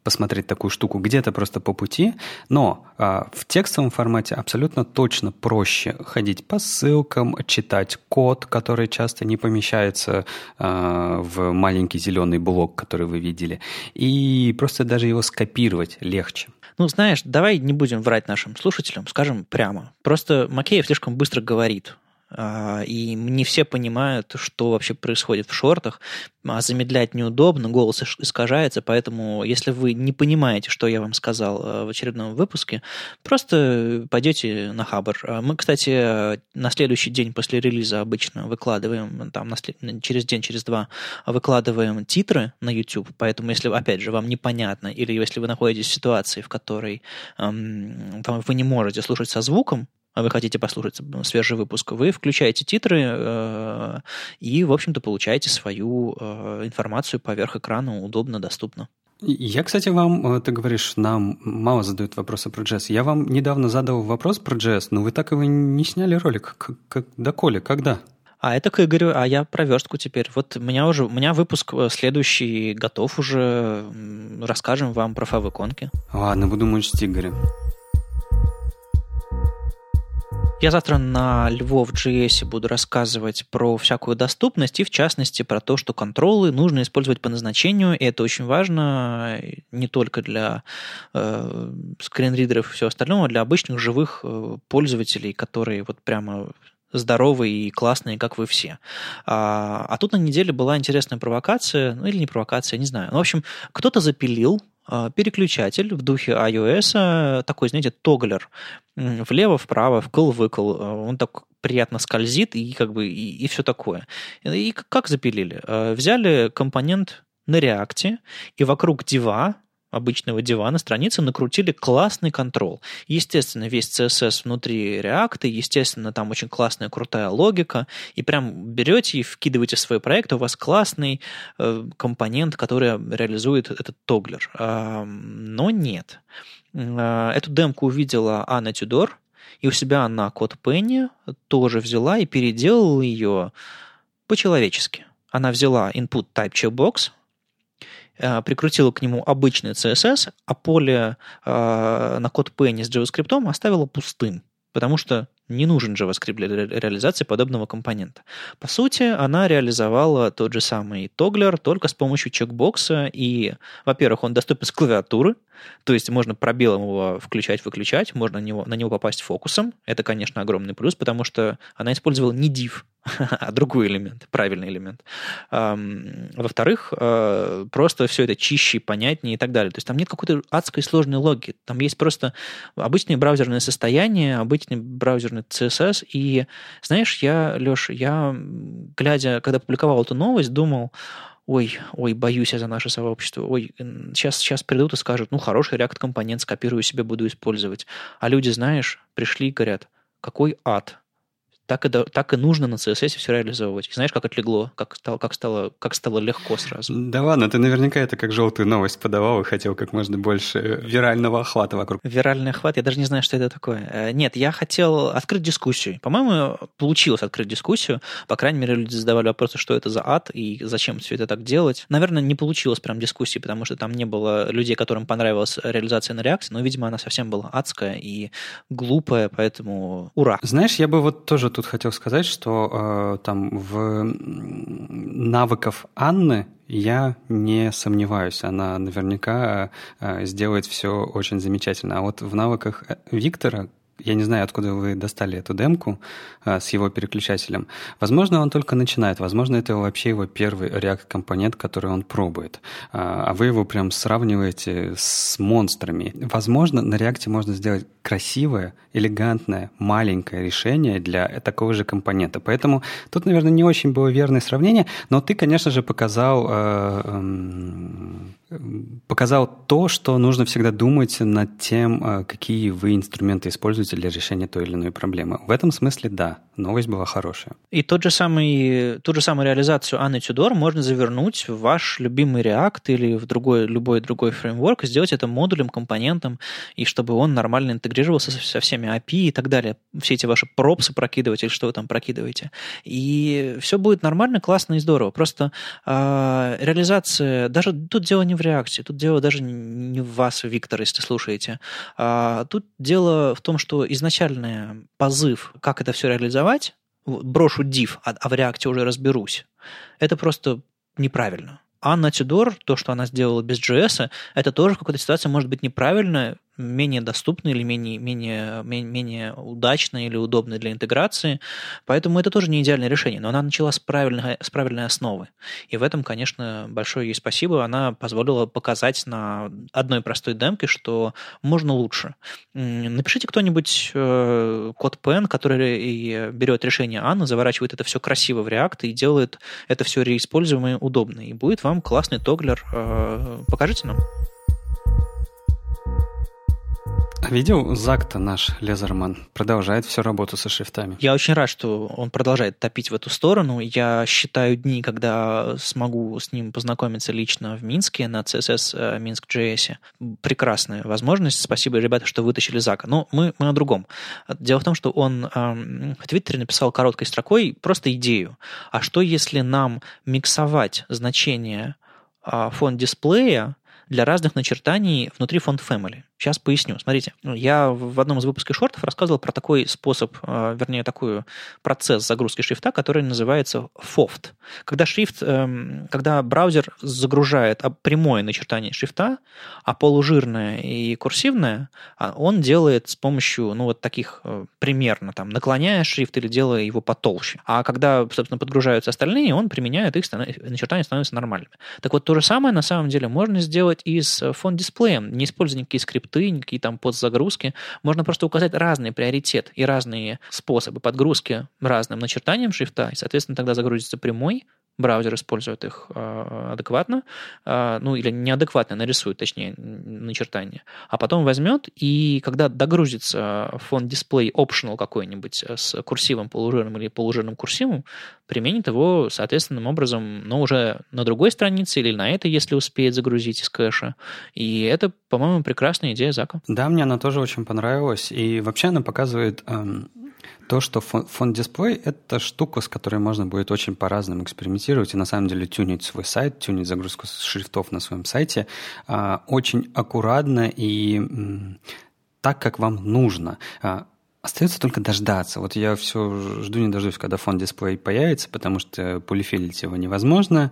посмотреть такую штуку где-то просто по пути, но а, в текстовом формате абсолютно точно проще ходить по ссылкам, читать код, который часто не помещается а, в маленький зеленый блок, который вы видели, и просто даже его скопировать легче. Ну, знаешь, давай не будем врать нашим слушателям, скажем прямо. Просто Макеев слишком быстро говорит. А, и не все понимают, что вообще происходит в шортах, а замедлять неудобно, голос искажается, поэтому если вы не понимаете, что я вам сказал э, в очередном выпуске, просто пойдете на Хабр. А мы, кстати, на следующий день после релиза обычно выкладываем, там, через день, через два, выкладываем титры на YouTube, поэтому если, опять же, вам непонятно, или если вы находитесь в ситуации, в которой эм, вы не можете слушать со звуком, а вы хотите послушать свежий выпуск, вы включаете титры э, и, в общем-то, получаете свою э, информацию поверх экрана удобно, доступно. Я, кстати, вам, э, ты говоришь, нам мало задают вопросы про JS. Я вам недавно задал вопрос про JS, но вы так его не сняли ролик. Как, как, доколе? Когда? А это к Игорю, а я про верстку теперь. Вот у меня уже, у меня выпуск следующий готов уже. Расскажем вам про фавиконки. Ладно, буду мучить Игоря. Я завтра на Львов JS буду рассказывать про всякую доступность и, в частности, про то, что контролы нужно использовать по назначению, и это очень важно не только для э, скринридеров и всего остального, а для обычных живых э, пользователей, которые вот прямо здоровые и классные, как вы все. А, а тут на неделе была интересная провокация, ну или не провокация, не знаю. Ну, в общем, кто-то запилил переключатель в духе iOS, такой, знаете, тоглер, влево, вправо, вкл-выкл. А, он так приятно скользит и как бы и, и все такое. И как запилили? А, взяли компонент на реакте и вокруг дива обычного дивана страницы накрутили классный контрол. Естественно, весь CSS внутри React, естественно, там очень классная, крутая логика, и прям берете и вкидываете в свой проект, у вас классный э, компонент, который реализует этот тоглер. Э, но нет. Э, эту демку увидела Анна Тюдор, и у себя на код Penny тоже взяла и переделала ее по-человечески. Она взяла input type checkbox, прикрутила к нему обычный CSS, а поле э, на код Penny с JavaScript оставила пустым, потому что не нужен JavaScript для реализации подобного компонента. По сути, она реализовала тот же самый тоглер только с помощью чекбокса, и, во-первых, он доступен с клавиатуры, то есть можно пробелом его включать-выключать, можно на него, на него попасть фокусом. Это, конечно, огромный плюс, потому что она использовала не div, а другой элемент, правильный элемент. Во-вторых, э, просто все это чище, понятнее и так далее. То есть там нет какой-то адской сложной логики. Там есть просто обычное браузерное состояние, обычный браузерный CSS. И знаешь, я, Леш, я, глядя, когда публиковал эту новость, думал, ой, ой, боюсь я за наше сообщество, ой, сейчас, сейчас придут и скажут, ну, хороший React-компонент, скопирую себе, буду использовать. А люди, знаешь, пришли и говорят, какой ад, так и, так и нужно на CSS все реализовывать. И знаешь, как отлегло, как стало, как, стало, как стало легко сразу. Да ладно, ты наверняка это как желтую новость подавал и хотел как можно больше вирального охвата вокруг. Виральный охват? Я даже не знаю, что это такое. Э, нет, я хотел открыть дискуссию. По-моему, получилось открыть дискуссию. По крайней мере, люди задавали вопросы, что это за ад и зачем все это так делать. Наверное, не получилось прям дискуссии, потому что там не было людей, которым понравилась реализация на реакции, но, видимо, она совсем была адская и глупая, поэтому ура. Знаешь, я бы вот тоже тут хотел сказать, что э, там в навыков Анны я не сомневаюсь, она наверняка э, сделает все очень замечательно. А вот в навыках э, Виктора, я не знаю, откуда вы достали эту демку а, с его переключателем. Возможно, он только начинает. Возможно, это вообще его первый React-компонент, который он пробует. А, а вы его прям сравниваете с монстрами. Возможно, на React можно сделать красивое, элегантное, маленькое решение для такого же компонента. Поэтому тут, наверное, не очень было верное сравнение, но ты, конечно же, показал, э, э, показал то, что нужно всегда думать над тем, э, какие вы инструменты используете для решения той или иной проблемы. В этом смысле, да, новость была хорошая. И тот же самый, ту же самую реализацию Анны Тюдор можно завернуть в ваш любимый React или в другой, любой другой фреймворк, сделать это модулем, компонентом, и чтобы он нормально интегрировался со всеми API и так далее. Все эти ваши пропсы прокидывать или что вы там прокидываете. И все будет нормально, классно и здорово. Просто э, реализация, даже тут дело не в реакции, тут дело даже не в вас, Виктор, если слушаете. А, тут дело в том, что изначальный позыв, как это все реализовать, брошу div, а, а в реакте уже разберусь, это просто неправильно. Анна Тюдор, то, что она сделала без JS, это тоже в какой-то ситуации может быть неправильно, менее доступны или менее, менее, менее, менее удачны или удобны для интеграции. Поэтому это тоже не идеальное решение. Но она начала с правильной, с правильной основы. И в этом, конечно, большое ей спасибо. Она позволила показать на одной простой демке, что можно лучше. Напишите кто-нибудь э, код PN, который и берет решение Анны, заворачивает это все красиво в React и делает это все реиспользуемо и удобно. И будет вам классный тоглер. Э, покажите нам. Видел, Зак-то наш Лезерман продолжает всю работу со шрифтами. Я очень рад, что он продолжает топить в эту сторону. Я считаю дни, когда смогу с ним познакомиться лично в Минске на CSS Minsk.js. Э, Прекрасная возможность. Спасибо, ребята, что вытащили Зака. Но мы, мы о другом. Дело в том, что он эм, в Твиттере написал короткой строкой просто идею. А что если нам миксовать значение э, фон дисплея для разных начертаний внутри фонд Family. Сейчас поясню. Смотрите, я в одном из выпусков шортов рассказывал про такой способ, э, вернее, такой процесс загрузки шрифта, который называется FOFT. Когда шрифт, эм, когда браузер загружает прямое начертание шрифта, а полужирное и курсивное, а он делает с помощью, ну, вот таких э, примерно, там, наклоняя шрифт или делая его потолще. А когда, собственно, подгружаются остальные, он применяет их, начертания становятся нормальными. Так вот, то же самое на самом деле можно сделать и с фон-дисплеем, не используя никакие скрипты скрипты, никакие там подзагрузки. Можно просто указать разные приоритеты и разные способы подгрузки разным начертанием шрифта, и, соответственно, тогда загрузится прямой, браузер использует их э, адекватно, э, ну или неадекватно нарисует, точнее, начертание, а потом возьмет и когда догрузится фон дисплей optional какой-нибудь с курсивом полужирным или полужирным курсивом, применит его соответственным образом, но уже на другой странице или на этой, если успеет загрузить из кэша. И это, по-моему, прекрасная идея Зака. Да, мне она тоже очень понравилась. И вообще она показывает эм, то, что фон дисплей — это штука, с которой можно будет очень по-разному экспериментировать и на самом деле тюнить свой сайт, тюнить загрузку шрифтов на своем сайте а, очень аккуратно и так, как вам нужно. А, остается только дождаться. Вот я все жду не дождусь, когда фон дисплей появится, потому что полифилить его невозможно.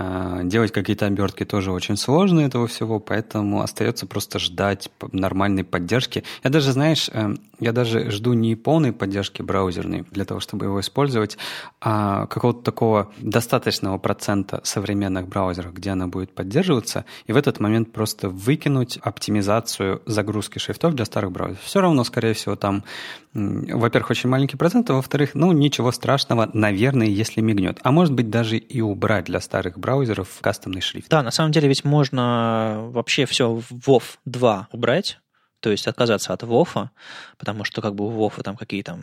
А, делать какие-то обертки тоже очень сложно этого всего, поэтому остается просто ждать нормальной поддержки. Я даже, знаешь, эм, я даже жду не полной поддержки браузерной для того, чтобы его использовать, а какого-то такого достаточного процента современных браузеров, где она будет поддерживаться, и в этот момент просто выкинуть оптимизацию загрузки шрифтов для старых браузеров. Все равно, скорее всего, там, во-первых, очень маленький процент, а во-вторых, ну, ничего страшного, наверное, если мигнет. А может быть, даже и убрать для старых браузеров кастомный шрифт. Да, на самом деле ведь можно вообще все в WoW 2 убрать, то есть отказаться от WoW, потому что как бы у WoW там какие-то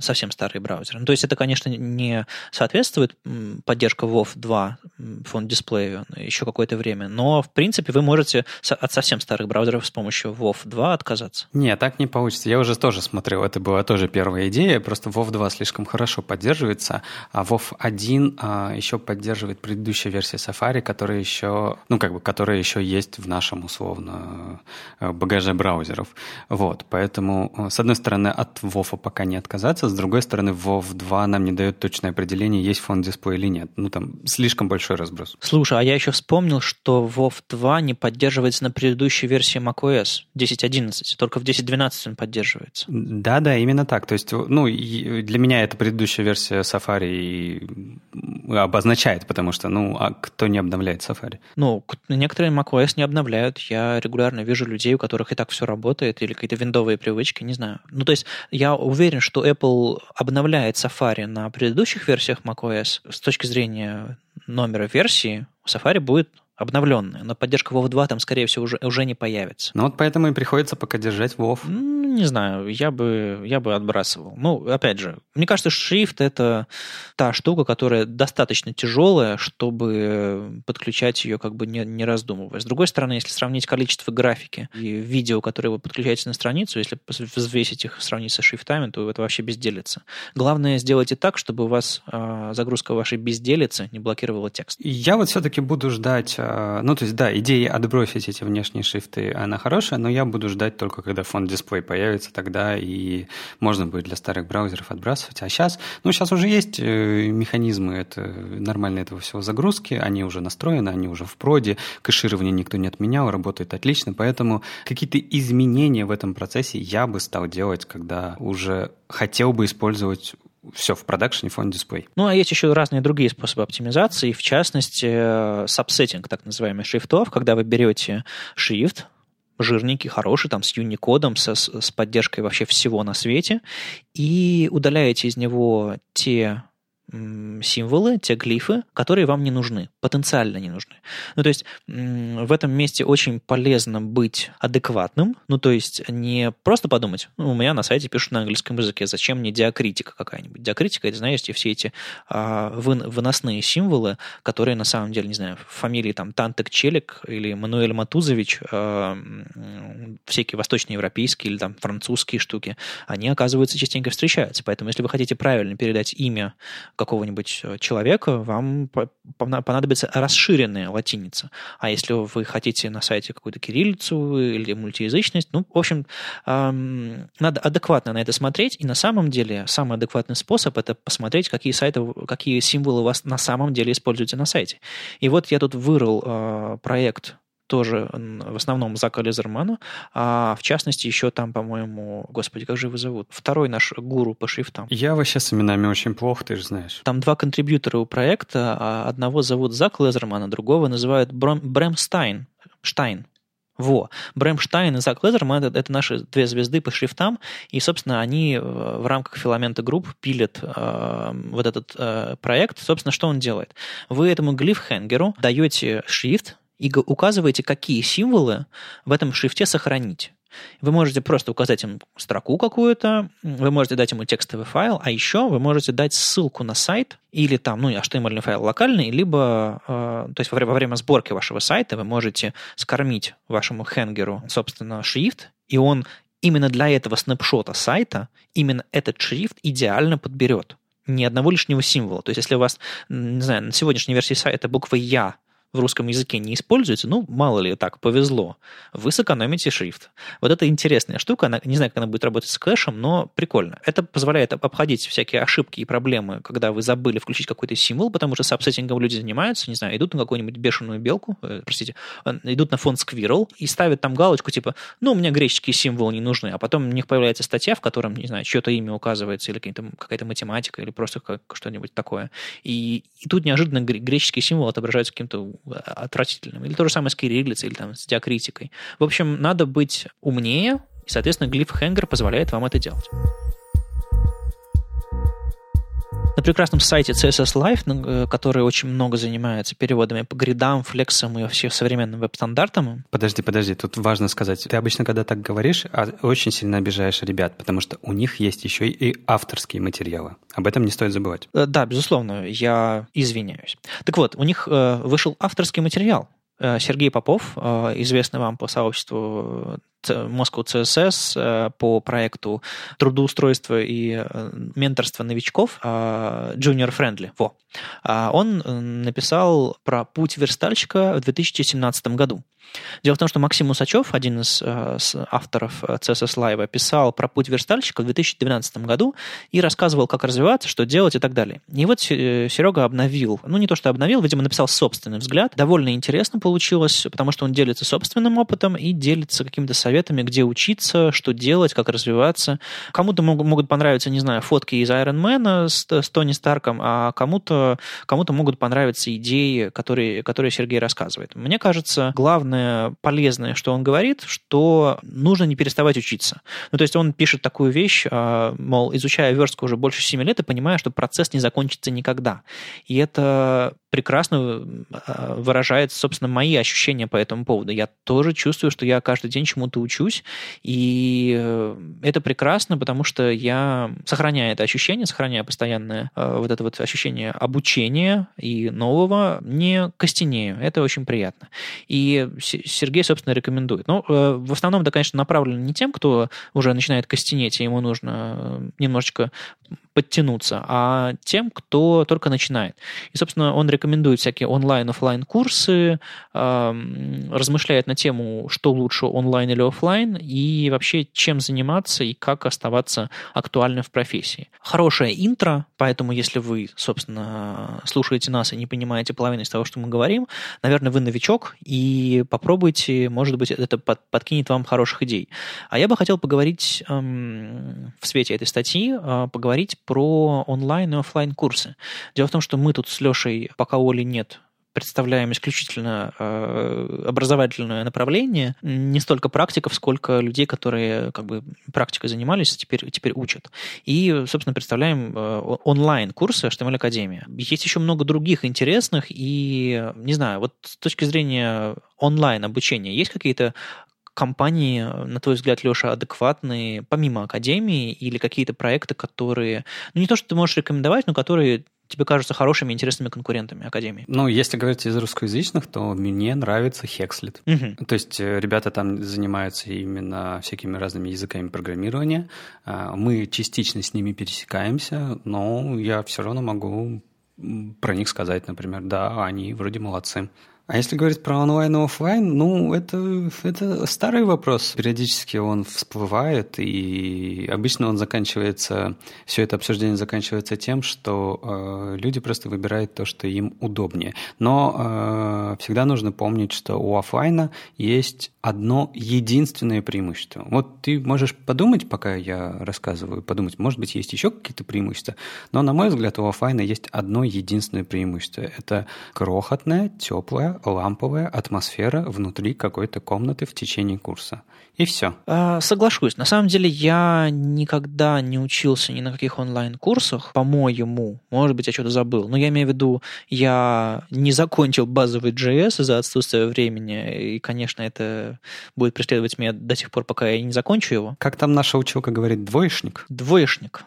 совсем старые браузеры. Ну, то есть это, конечно, не соответствует поддержка WoW 2 фон дисплею еще какое-то время, но, в принципе, вы можете от совсем старых браузеров с помощью WoW 2 отказаться. Не, так не получится. Я уже тоже смотрел, это была тоже первая идея, просто WoW 2 слишком хорошо поддерживается, а WoW 1 а, еще поддерживает предыдущая версия Safari, которая еще, ну, как бы, которая еще есть в нашем, условно, э, багаже браузера браузеров. Вот, поэтому, э, с одной стороны, от WoW пока не отказаться, с другой стороны, WoW 2 нам не дает точное определение, есть фон дисплей или нет. Ну, там слишком большой разброс. Слушай, а я еще вспомнил, что WoW 2 не поддерживается на предыдущей версии macOS 10.11, только в 10.12 он поддерживается. Да-да, именно так. То есть, ну, для меня это предыдущая версия Safari обозначает, потому что, ну, а кто не обновляет Safari? Ну, некоторые macOS не обновляют. Я регулярно вижу людей, у которых и так все работает, или какие-то виндовые привычки, не знаю. Ну, то есть я уверен, что Apple обновляет Safari на предыдущих версиях macOS. С точки зрения номера версии, Safari будет обновленная, но поддержка WoW 2 там, скорее всего, уже, уже не появится. Ну вот поэтому и приходится пока держать WoW. Ну, не знаю, я бы, я бы отбрасывал. Ну, опять же, мне кажется, шрифт — это та штука, которая достаточно тяжелая, чтобы подключать ее как бы не, не раздумывая. С другой стороны, если сравнить количество графики и видео, которые вы подключаете на страницу, если взвесить их, сравнить со шрифтами, то это вообще безделица. Главное, сделайте так, чтобы у вас э, загрузка вашей безделицы не блокировала текст. Я вот все-таки буду ждать ну, то есть, да, идея отбросить эти внешние шрифты, она хорошая, но я буду ждать только, когда фон дисплей появится, тогда и можно будет для старых браузеров отбрасывать. А сейчас, ну, сейчас уже есть э, механизмы это, нормально этого всего загрузки, они уже настроены, они уже в проде, кэширование никто не отменял, работает отлично, поэтому какие-то изменения в этом процессе я бы стал делать, когда уже хотел бы использовать все в продакшене фон дисплей. Ну, а есть еще разные другие способы оптимизации, в частности, сабсеттинг так называемый шрифтов, когда вы берете шрифт, жирненький, хороший, там, с Unicode, со, с поддержкой вообще всего на свете, и удаляете из него те символы, те глифы, которые вам не нужны, потенциально не нужны. Ну, то есть в этом месте очень полезно быть адекватным, ну, то есть не просто подумать, ну, у меня на сайте пишут на английском языке, зачем мне диакритика какая-нибудь. Диакритика, это, знаете, все эти а, вы, выносные символы, которые на самом деле, не знаю, фамилии там Тантек Челик или Мануэль Матузович, а, всякие восточноевропейские или там французские штуки, они, оказывается, частенько встречаются. Поэтому, если вы хотите правильно передать имя какого-нибудь э, человека, вам понадобится расширенная латиница. А если вы хотите на сайте какую-то кириллицу или мультиязычность, ну, в общем, надо адекватно на это смотреть, и на самом деле самый адекватный способ – это посмотреть, какие сайты, какие символы у вас на самом деле используются на сайте. И вот я тут вырыл э, проект тоже в основном Зака Лезермана, а в частности еще там, по-моему, господи, как же его зовут? Второй наш гуру по шрифтам. Я вообще с именами очень плохо, ты же знаешь. Там два контрибьютора у проекта, а одного зовут Зак Лезерман, а другого называют Брэм, Брэм Стайн. Штайн. Во. Брэм Штайн и Зак Лезерман это, это наши две звезды по шрифтам, и, собственно, они в рамках филамента групп пилят э, вот этот э, проект. Собственно, что он делает? Вы этому глифхенгеру даете шрифт, и указываете, какие символы в этом шрифте сохранить. Вы можете просто указать им строку какую-то, вы можете дать ему текстовый файл, а еще вы можете дать ссылку на сайт или там, ну, HTML файл локальный, либо, э, то есть во время, во время сборки вашего сайта вы можете скормить вашему хенгеру, собственно, шрифт, и он именно для этого снапшота сайта именно этот шрифт идеально подберет ни одного лишнего символа. То есть, если у вас, не знаю, на сегодняшней версии сайта буква «Я» в русском языке не используется, ну, мало ли так, повезло, вы сэкономите шрифт. Вот это интересная штука, она, не знаю, как она будет работать с кэшем, но прикольно. Это позволяет обходить всякие ошибки и проблемы, когда вы забыли включить какой-то символ, потому что сабсеттингом люди занимаются, не знаю, идут на какую-нибудь бешеную белку, э, простите, идут на фонд Squirrel и ставят там галочку, типа, ну, у меня греческие символы не нужны, а потом у них появляется статья, в котором, не знаю, чье-то имя указывается, или какая-то математика, или просто как, что-нибудь такое. И, и тут неожиданно греческие символы отображаются каким-то отвратительным. Или то же самое с кириллицей, или там с диакритикой. В общем, надо быть умнее, и, соответственно, глифхенгер позволяет вам это делать. На прекрасном сайте CSS Life, э, который очень много занимается переводами по гридам, флексам и всем современным веб-стандартам. Подожди, подожди, тут важно сказать. Ты обычно, когда так говоришь, а, очень сильно обижаешь ребят, потому что у них есть еще и авторские материалы. Об этом не стоит забывать. Э, да, безусловно, я извиняюсь. Так вот, у них э, вышел авторский материал. Сергей Попов, известный вам по сообществу Moscow CSS по проекту трудоустройства и менторства новичков Junior Friendly. Во. Он написал про путь верстальщика в 2017 году. Дело в том, что Максим Усачев, один из э, авторов CSS Live, писал про путь верстальщика в 2012 году и рассказывал, как развиваться, что делать и так далее. И вот э, Серега обновил, ну не то, что обновил, видимо, написал собственный взгляд. Довольно интересно получилось, потому что он делится собственным опытом и делится какими-то советами, где учиться, что делать, как развиваться. Кому-то могут, могут понравиться, не знаю, фотки из Man с, с Тони Старком, а кому-то кому могут понравиться идеи, которые, которые Сергей рассказывает. Мне кажется, главное полезное, что он говорит, что нужно не переставать учиться. Ну, то есть он пишет такую вещь, а, мол, изучая верстку уже больше 7 лет и понимая, что процесс не закончится никогда. И это прекрасно а, выражает, собственно, мои ощущения по этому поводу. Я тоже чувствую, что я каждый день чему-то учусь, и э, это прекрасно, потому что я сохраняю это ощущение, сохраняю постоянное э, вот это вот ощущение обучения и нового, не костенею. Это очень приятно. И Сергей, собственно, рекомендует. Ну, э, в основном это, конечно, направлено не тем, кто уже начинает костенеть, и ему нужно немножечко подтянуться, а тем, кто только начинает. И, собственно, он рекомендует всякие онлайн-офлайн курсы, размышляет на тему, что лучше онлайн или офлайн, и вообще чем заниматься и как оставаться актуальным в профессии. Хорошее интро, поэтому если вы, собственно, слушаете нас и не понимаете половину из того, что мы говорим, наверное, вы новичок, и попробуйте, может быть, это подкинет вам хороших идей. А я бы хотел поговорить в свете этой статьи, э, поговорить про онлайн и офлайн курсы. Дело в том, что мы тут с Лешей, пока Оли нет, представляем исключительно э, образовательное направление, не столько практиков, сколько людей, которые как бы практикой занимались, теперь, теперь учат. И, собственно, представляем э, онлайн-курсы HTML Академия. Есть еще много других интересных, и, не знаю, вот с точки зрения онлайн-обучения, есть какие-то компании, на твой взгляд, Леша, адекватные, помимо Академии, или какие-то проекты, которые, ну не то, что ты можешь рекомендовать, но которые тебе кажутся хорошими, интересными конкурентами Академии? Ну, если говорить из русскоязычных, то мне нравится Hexlet. Угу. То есть э, ребята там занимаются именно всякими разными языками программирования. А, мы частично с ними пересекаемся, но я все равно могу про них сказать, например, да, они вроде молодцы. А если говорить про онлайн и офлайн, ну, это, это старый вопрос. Периодически он всплывает, и обычно он заканчивается, все это обсуждение заканчивается тем, что э, люди просто выбирают то, что им удобнее. Но э, всегда нужно помнить, что у офлайна есть одно единственное преимущество. Вот ты можешь подумать, пока я рассказываю, подумать, может быть, есть еще какие-то преимущества, но, на мой взгляд, у офлайна есть одно единственное преимущество. Это крохотная, теплая, ламповая атмосфера внутри какой-то комнаты в течение курса. И все. А, соглашусь. На самом деле я никогда не учился ни на каких онлайн-курсах, по-моему. Может быть, я что-то забыл. Но я имею в виду, я не закончил базовый JS из-за отсутствия времени. И, конечно, это будет преследовать меня до тех пор, пока я не закончу его. Как там наша училка говорит, двоечник? Двоечник.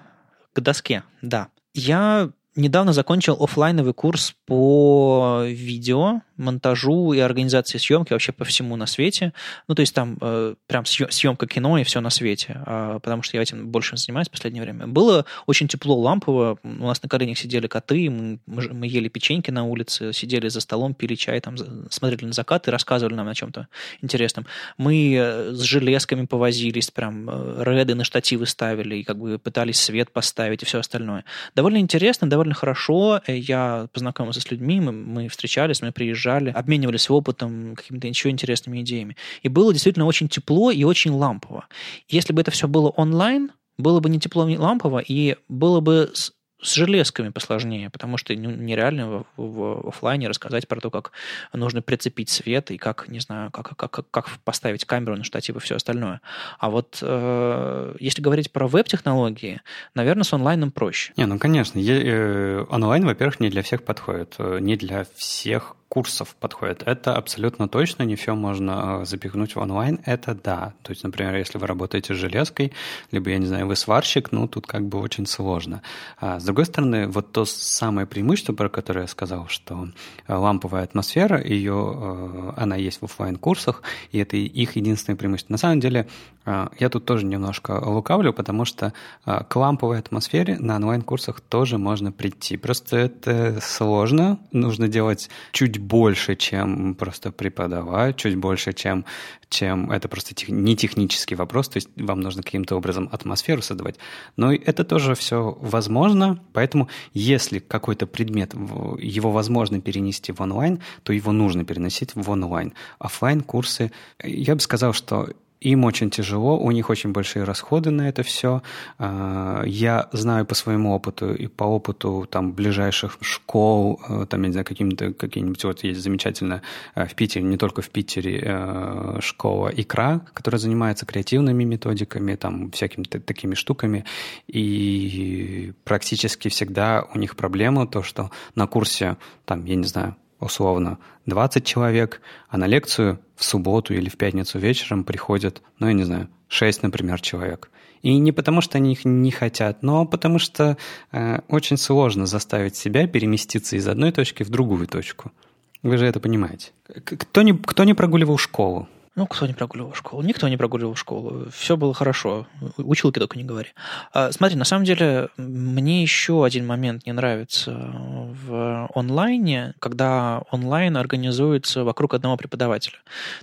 К доске, да. Я недавно закончил офлайновый курс по видео, монтажу и организации съемки вообще по всему на свете. Ну, то есть там э, прям съемка кино и все на свете, э, потому что я этим больше занимаюсь в последнее время. Было очень тепло, лампово. У нас на коленях сидели коты, мы, мы ели печеньки на улице, сидели за столом, пили чай, там смотрели на закат и рассказывали нам о чем-то интересном. Мы э, с железками повозились, прям э, реды на штативы ставили и как бы пытались свет поставить и все остальное. Довольно интересно, довольно хорошо. Я познакомился с людьми, мы, мы встречались, мы приезжали, обменивались опытом, какими-то еще интересными идеями. И было действительно очень тепло и очень лампово. Если бы это все было онлайн, было бы не тепло, не лампово, и было бы с железками посложнее, потому что ну, нереально в, в офлайне рассказать про то, как нужно прицепить свет и как, не знаю, как, как, как поставить камеру на штатив и все остальное. А вот э, если говорить про веб-технологии, наверное, с онлайном проще. Не, ну, конечно. Е- э, онлайн, во-первых, не для всех подходит. Э, не для всех курсов подходит. Это абсолютно точно, не все можно запихнуть в онлайн, это да. То есть, например, если вы работаете с железкой, либо, я не знаю, вы сварщик, ну, тут как бы очень сложно. А с другой стороны, вот то самое преимущество, про которое я сказал, что ламповая атмосфера, ее, она есть в офлайн курсах и это их единственное преимущество. На самом деле, я тут тоже немножко лукавлю, потому что к ламповой атмосфере на онлайн-курсах тоже можно прийти. Просто это сложно, нужно делать чуть больше, чем просто преподавать, чуть больше, чем, чем это просто тех, не технический вопрос, то есть вам нужно каким-то образом атмосферу создавать. Но это тоже все возможно, поэтому если какой-то предмет, его возможно перенести в онлайн, то его нужно переносить в онлайн. Оффлайн курсы, я бы сказал, что им очень тяжело, у них очень большие расходы на это все. А, я знаю по своему опыту и по опыту там ближайших школ, э, там, я не знаю, каким-то, какие-нибудь, вот есть замечательно э, в Питере, не только в Питере, э, школа «Икра», которая занимается креативными методиками, там, всякими такими штуками, и практически всегда у них проблема то, что на курсе, там, я не знаю, условно 20 человек, а на лекцию в субботу или в пятницу вечером приходят, ну, я не знаю, 6, например, человек. И не потому, что они их не хотят, но потому что э, очень сложно заставить себя переместиться из одной точки в другую точку. Вы же это понимаете. Кто не, кто не прогуливал школу? Ну, кто не прогуливал школу? Никто не прогуливал школу. Все было хорошо. Училки только не говори. А, смотри, на самом деле, мне еще один момент не нравится в онлайне, когда онлайн организуется вокруг одного преподавателя.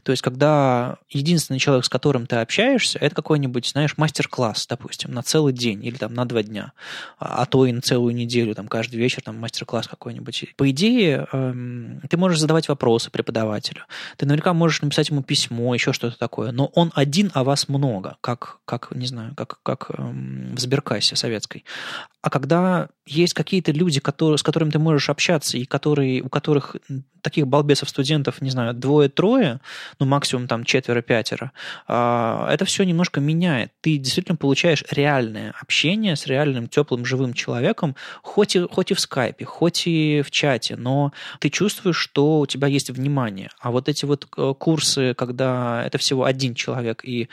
То есть, когда единственный человек, с которым ты общаешься, это какой-нибудь, знаешь, мастер-класс, допустим, на целый день или там на два дня, а, а то и на целую неделю, там каждый вечер там мастер-класс какой-нибудь. По идее, эм, ты можешь задавать вопросы преподавателю. Ты наверняка можешь написать ему письмо, письмо, еще что-то такое. Но он один, а вас много, как, как не знаю, как, как эм, в сберкассе советской. А когда есть какие-то люди, которые, с которыми ты можешь общаться, и которые, у которых таких балбесов студентов, не знаю, двое-трое, ну, максимум там четверо-пятеро, а, это все немножко меняет. Ты действительно получаешь реальное общение с реальным теплым живым человеком, хоть и, хоть и в скайпе, хоть и в чате, но ты чувствуешь, что у тебя есть внимание. А вот эти вот э, курсы, когда это всего один человек, и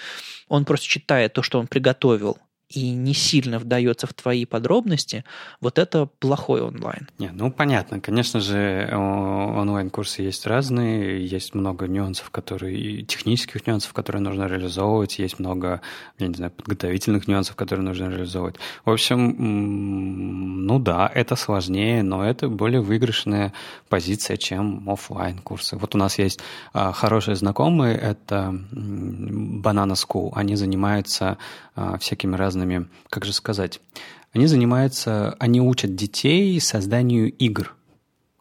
он просто читает то, что он приготовил, и не сильно вдается в твои подробности, вот это плохой онлайн. Не, ну понятно, конечно же, онлайн-курсы есть разные, есть много нюансов, которые, технических нюансов, которые нужно реализовывать, есть много, я не знаю, подготовительных нюансов, которые нужно реализовывать. В общем, ну да, это сложнее, но это более выигрышная позиция, чем офлайн курсы. Вот у нас есть а, хорошие знакомые, это Banana School, они занимаются а, всякими разными, как же сказать, они занимаются, они учат детей созданию игр,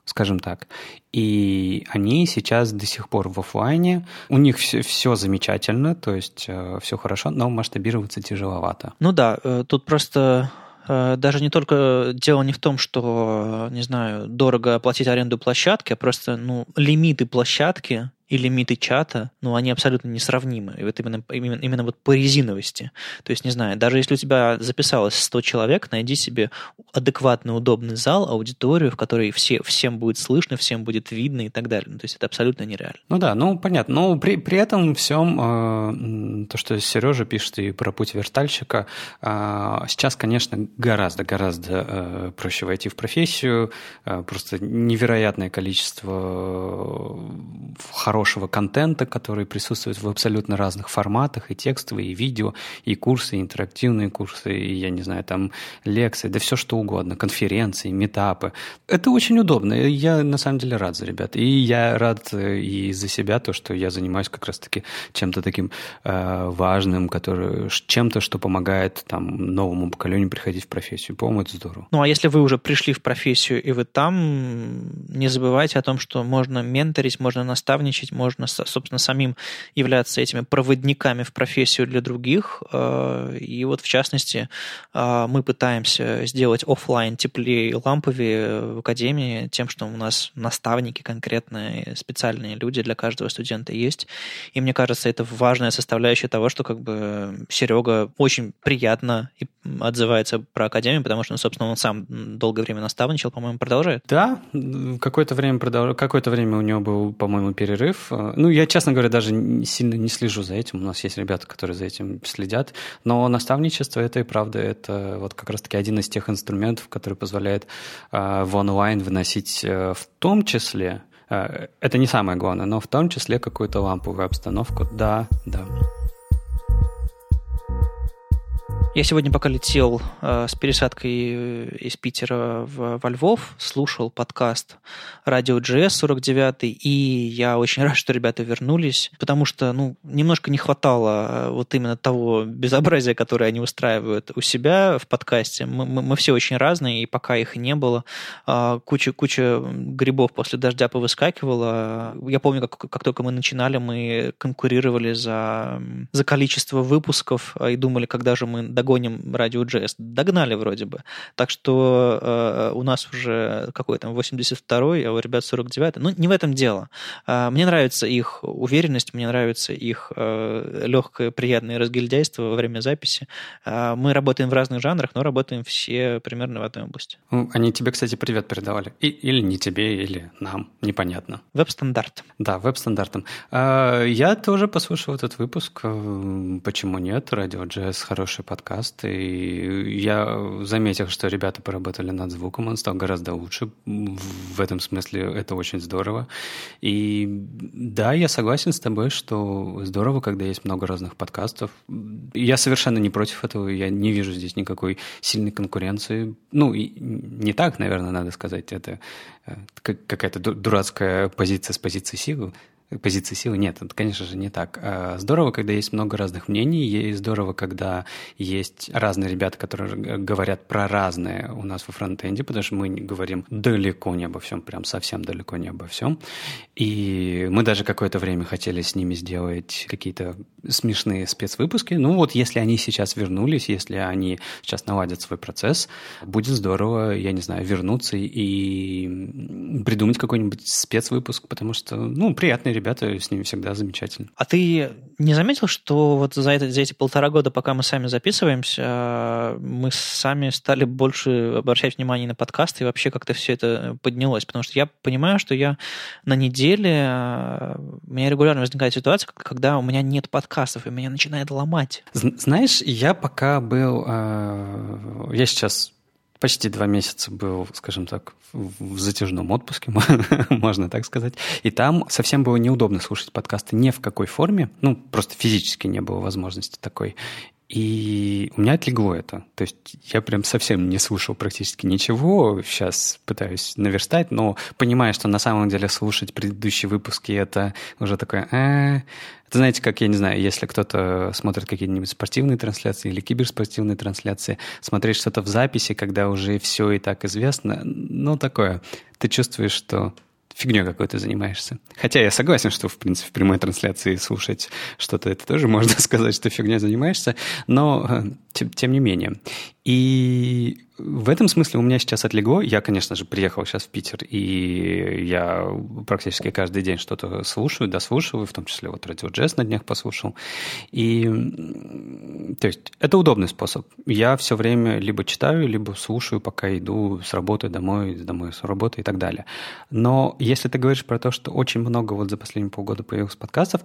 скажем так. И они сейчас до сих пор в офлайне. У них все, все замечательно, то есть э, все хорошо, но масштабироваться тяжеловато. Ну да, э, тут просто э, даже не только дело не в том, что, не знаю, дорого оплатить аренду площадки, а просто ну, лимиты площадки и лимиты чата, ну, они абсолютно несравнимы. И вот именно, именно, именно вот по резиновости. То есть, не знаю, даже если у тебя записалось 100 человек, найди себе адекватный, удобный зал, аудиторию, в которой все, всем будет слышно, всем будет видно и так далее. Ну, то есть, это абсолютно нереально. Ну да, ну, понятно. Но при, при этом всем, э, то, что Сережа пишет и про путь верстальщика, э, сейчас, конечно, гораздо-гораздо э, проще войти в профессию. Э, просто невероятное количество э, хороших хорошего контента, который присутствует в абсолютно разных форматах, и текстовые, и видео, и курсы, и интерактивные курсы, и, я не знаю, там, лекции, да все что угодно, конференции, метапы. Это очень удобно. Я, на самом деле, рад за ребят. И я рад э, и за себя, то, что я занимаюсь как раз-таки чем-то таким э, важным, который, чем-то, что помогает там новому поколению приходить в профессию. По-моему, это здорово. Ну, а если вы уже пришли в профессию, и вы там, не забывайте о том, что можно менторить, можно наставничать, возможность, можно, собственно, самим являться этими проводниками в профессию для других. Э, и вот, в частности, э, мы пытаемся сделать офлайн теплее и ламповее в академии тем, что у нас наставники конкретные, специальные люди для каждого студента есть. И мне кажется, это важная составляющая того, что как бы Серега очень приятно отзывается про академию, потому что, ну, собственно, он сам долгое время наставничал, по-моему, продолжает. Да, какое-то время продолж... какое-то время у него был, по-моему, перерыв. Ну, я, честно говоря, даже сильно не слежу за этим. У нас есть ребята, которые за этим следят. Но наставничество это и правда, это вот как раз-таки один из тех инструментов, который позволяет э, в онлайн выносить э, в том числе э, это не самое главное, но в том числе какую-то ламповую обстановку. Да, да. Я сегодня, пока летел э, с пересадкой э, из Питера в, во Львов, слушал подкаст Радио GS 49, и я очень рад, что ребята вернулись, потому что, ну, немножко не хватало э, вот именно того безобразия, которое они устраивают у себя в подкасте. Мы, мы, мы все очень разные, и пока их не было, э, куча, куча грибов после дождя повыскакивала. Я помню, как, как только мы начинали, мы конкурировали за, за количество выпусков э, и думали, когда же мы догоним радио JS. Догнали вроде бы. Так что э, у нас уже какой там 82-й, а у ребят 49-й. Ну, не в этом дело. Э, мне нравится их уверенность, мне нравится их э, легкое, приятное разгильдяйство во время записи. Э, мы работаем в разных жанрах, но работаем все примерно в одной области. Ну, они тебе, кстати, привет передавали. И, или не тебе, или нам, непонятно. Веб-стандарт. Да, веб-стандартом. Э, я тоже послушал этот выпуск. Э, почему нет? Радио JS хороший подкаст подкаст, и я заметил, что ребята поработали над звуком, он стал гораздо лучше. В этом смысле это очень здорово. И да, я согласен с тобой, что здорово, когда есть много разных подкастов. Я совершенно не против этого, я не вижу здесь никакой сильной конкуренции. Ну, и не так, наверное, надо сказать, это э, какая-то дурацкая позиция с позиции силы позиции силы. Нет, это, конечно же, не так. А, здорово, когда есть много разных мнений, и здорово, когда есть разные ребята, которые говорят про разные у нас во фронтенде, потому что мы говорим далеко не обо всем, прям совсем далеко не обо всем. И мы даже какое-то время хотели с ними сделать какие-то смешные спецвыпуски. Ну вот, если они сейчас вернулись, если они сейчас наладят свой процесс, будет здорово, я не знаю, вернуться и придумать какой-нибудь спецвыпуск, потому что, ну, приятные ребята, с ними всегда замечательно. А ты не заметил, что вот за, это, за эти полтора года, пока мы сами записываемся, мы сами стали больше обращать внимание на подкасты и вообще как-то все это поднялось? Потому что я понимаю, что я на неделе, у меня регулярно возникает ситуация, когда у меня нет подкастов, и меня начинает ломать. Знаешь, я пока был... Э, я сейчас почти два месяца был, скажем так, в затяжном отпуске, можно так сказать. И там совсем было неудобно слушать подкасты ни в какой форме, ну, просто физически не было возможности такой. И у меня отлегло это. То есть я прям совсем не слушал практически ничего. Сейчас пытаюсь наверстать, но понимаю, что на самом деле слушать предыдущие выпуски это уже такое... Э, это знаете, как, я не знаю, если кто-то смотрит какие-нибудь спортивные трансляции или киберспортивные трансляции, смотреть что-то в записи, когда уже все и так известно, ну, такое. Ты чувствуешь, что фигней какой-то занимаешься. Хотя я согласен, что, в принципе, в прямой трансляции слушать что-то, это тоже можно сказать, что фигней занимаешься, но э, тем, тем не менее. И в этом смысле у меня сейчас отлегло. Я, конечно же, приехал сейчас в Питер, и я практически каждый день что-то слушаю, дослушиваю, в том числе вот радио джаз на днях послушал. И, то есть, это удобный способ. Я все время либо читаю, либо слушаю, пока иду с работы домой, домой с работы и так далее. Но если ты говоришь про то, что очень много вот за последние полгода появилось подкастов,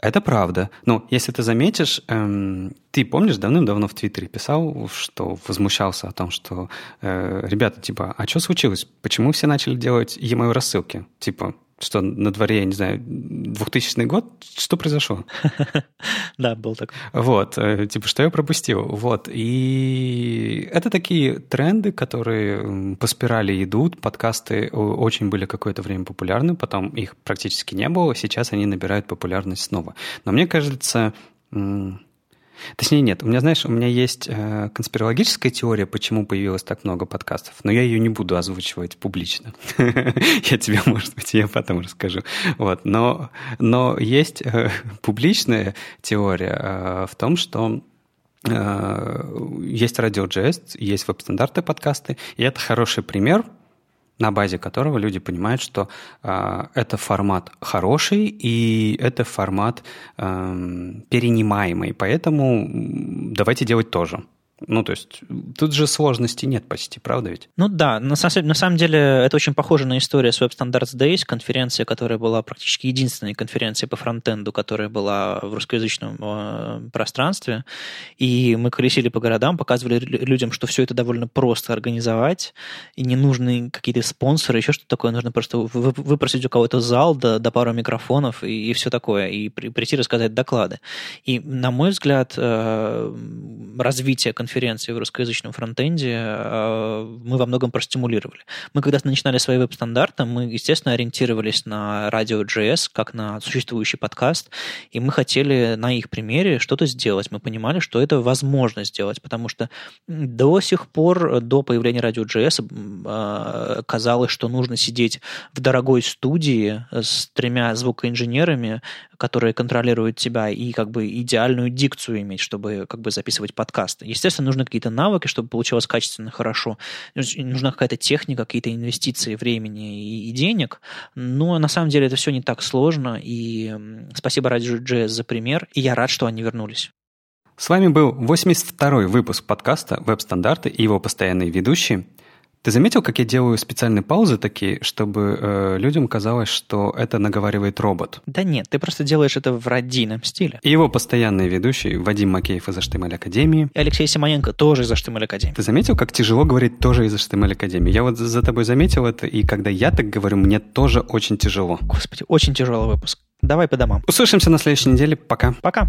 это правда. Ну, если ты заметишь, эм, ты помнишь, давным-давно в Твиттере писал, что возмущался о том, что э, ребята, типа, а что случилось? Почему все начали делать e-mail рассылки? Типа, что на дворе, я не знаю, 2000 год, что произошло? Да, был такой. Вот, э, типа, что я пропустил? Вот, и это такие тренды, которые по спирали идут, подкасты очень были какое-то время популярны, потом их практически не было, сейчас они набирают популярность снова. Но мне кажется, Точнее, нет. У меня, знаешь, у меня есть э, конспирологическая теория, почему появилось так много подкастов, но я ее не буду озвучивать публично. Я тебе, может быть, я потом расскажу. Вот. Но, но есть э, публичная теория э, в том, что есть радио.js, есть веб-стандарты подкасты, и это хороший пример на базе которого люди понимают, что э, это формат хороший и это формат э, перенимаемый, поэтому давайте делать тоже. Ну, то есть тут же сложности нет почти, правда ведь? Ну да, на на самом деле это очень похоже на историю с Web Standards Days, конференция, которая была практически единственной конференцией по фронтенду, которая была в русскоязычном э, пространстве. И мы колесили по городам, показывали людям, что все это довольно просто организовать, и не нужны какие-то спонсоры, еще что-то такое, нужно просто выпросить у кого-то зал до, до пару микрофонов и, и все такое, и при, прийти рассказать доклады. И, на мой взгляд, э, развитие конференции конференции в русскоязычном фронтенде э, мы во многом простимулировали. Мы когда начинали свои веб-стандарты, мы, естественно, ориентировались на радио.js, как на существующий подкаст, и мы хотели на их примере что-то сделать. Мы понимали, что это возможно сделать, потому что до сих пор, до появления радио.js, э, казалось, что нужно сидеть в дорогой студии с тремя звукоинженерами, которые контролируют тебя, и как бы идеальную дикцию иметь, чтобы как бы записывать подкасты. Естественно, нужны какие-то навыки, чтобы получилось качественно, хорошо. Нужна какая-то техника, какие-то инвестиции времени и, и денег. Но на самом деле это все не так сложно. И спасибо Radio.js за пример. И я рад, что они вернулись. С вами был 82-й выпуск подкаста «Веб-стандарты» и его постоянные ведущие ты заметил, как я делаю специальные паузы такие, чтобы э, людям казалось, что это наговаривает робот? Да нет, ты просто делаешь это в родийном стиле. И его постоянный ведущий Вадим Макеев из HTML Академии. И Алексей Симоненко тоже из HTML Академии. Ты заметил, как тяжело говорить тоже из HTML Академии? Я вот за тобой заметил это, и когда я так говорю, мне тоже очень тяжело. Господи, очень тяжелый выпуск. Давай по домам. Услышимся на следующей неделе. Пока. Пока.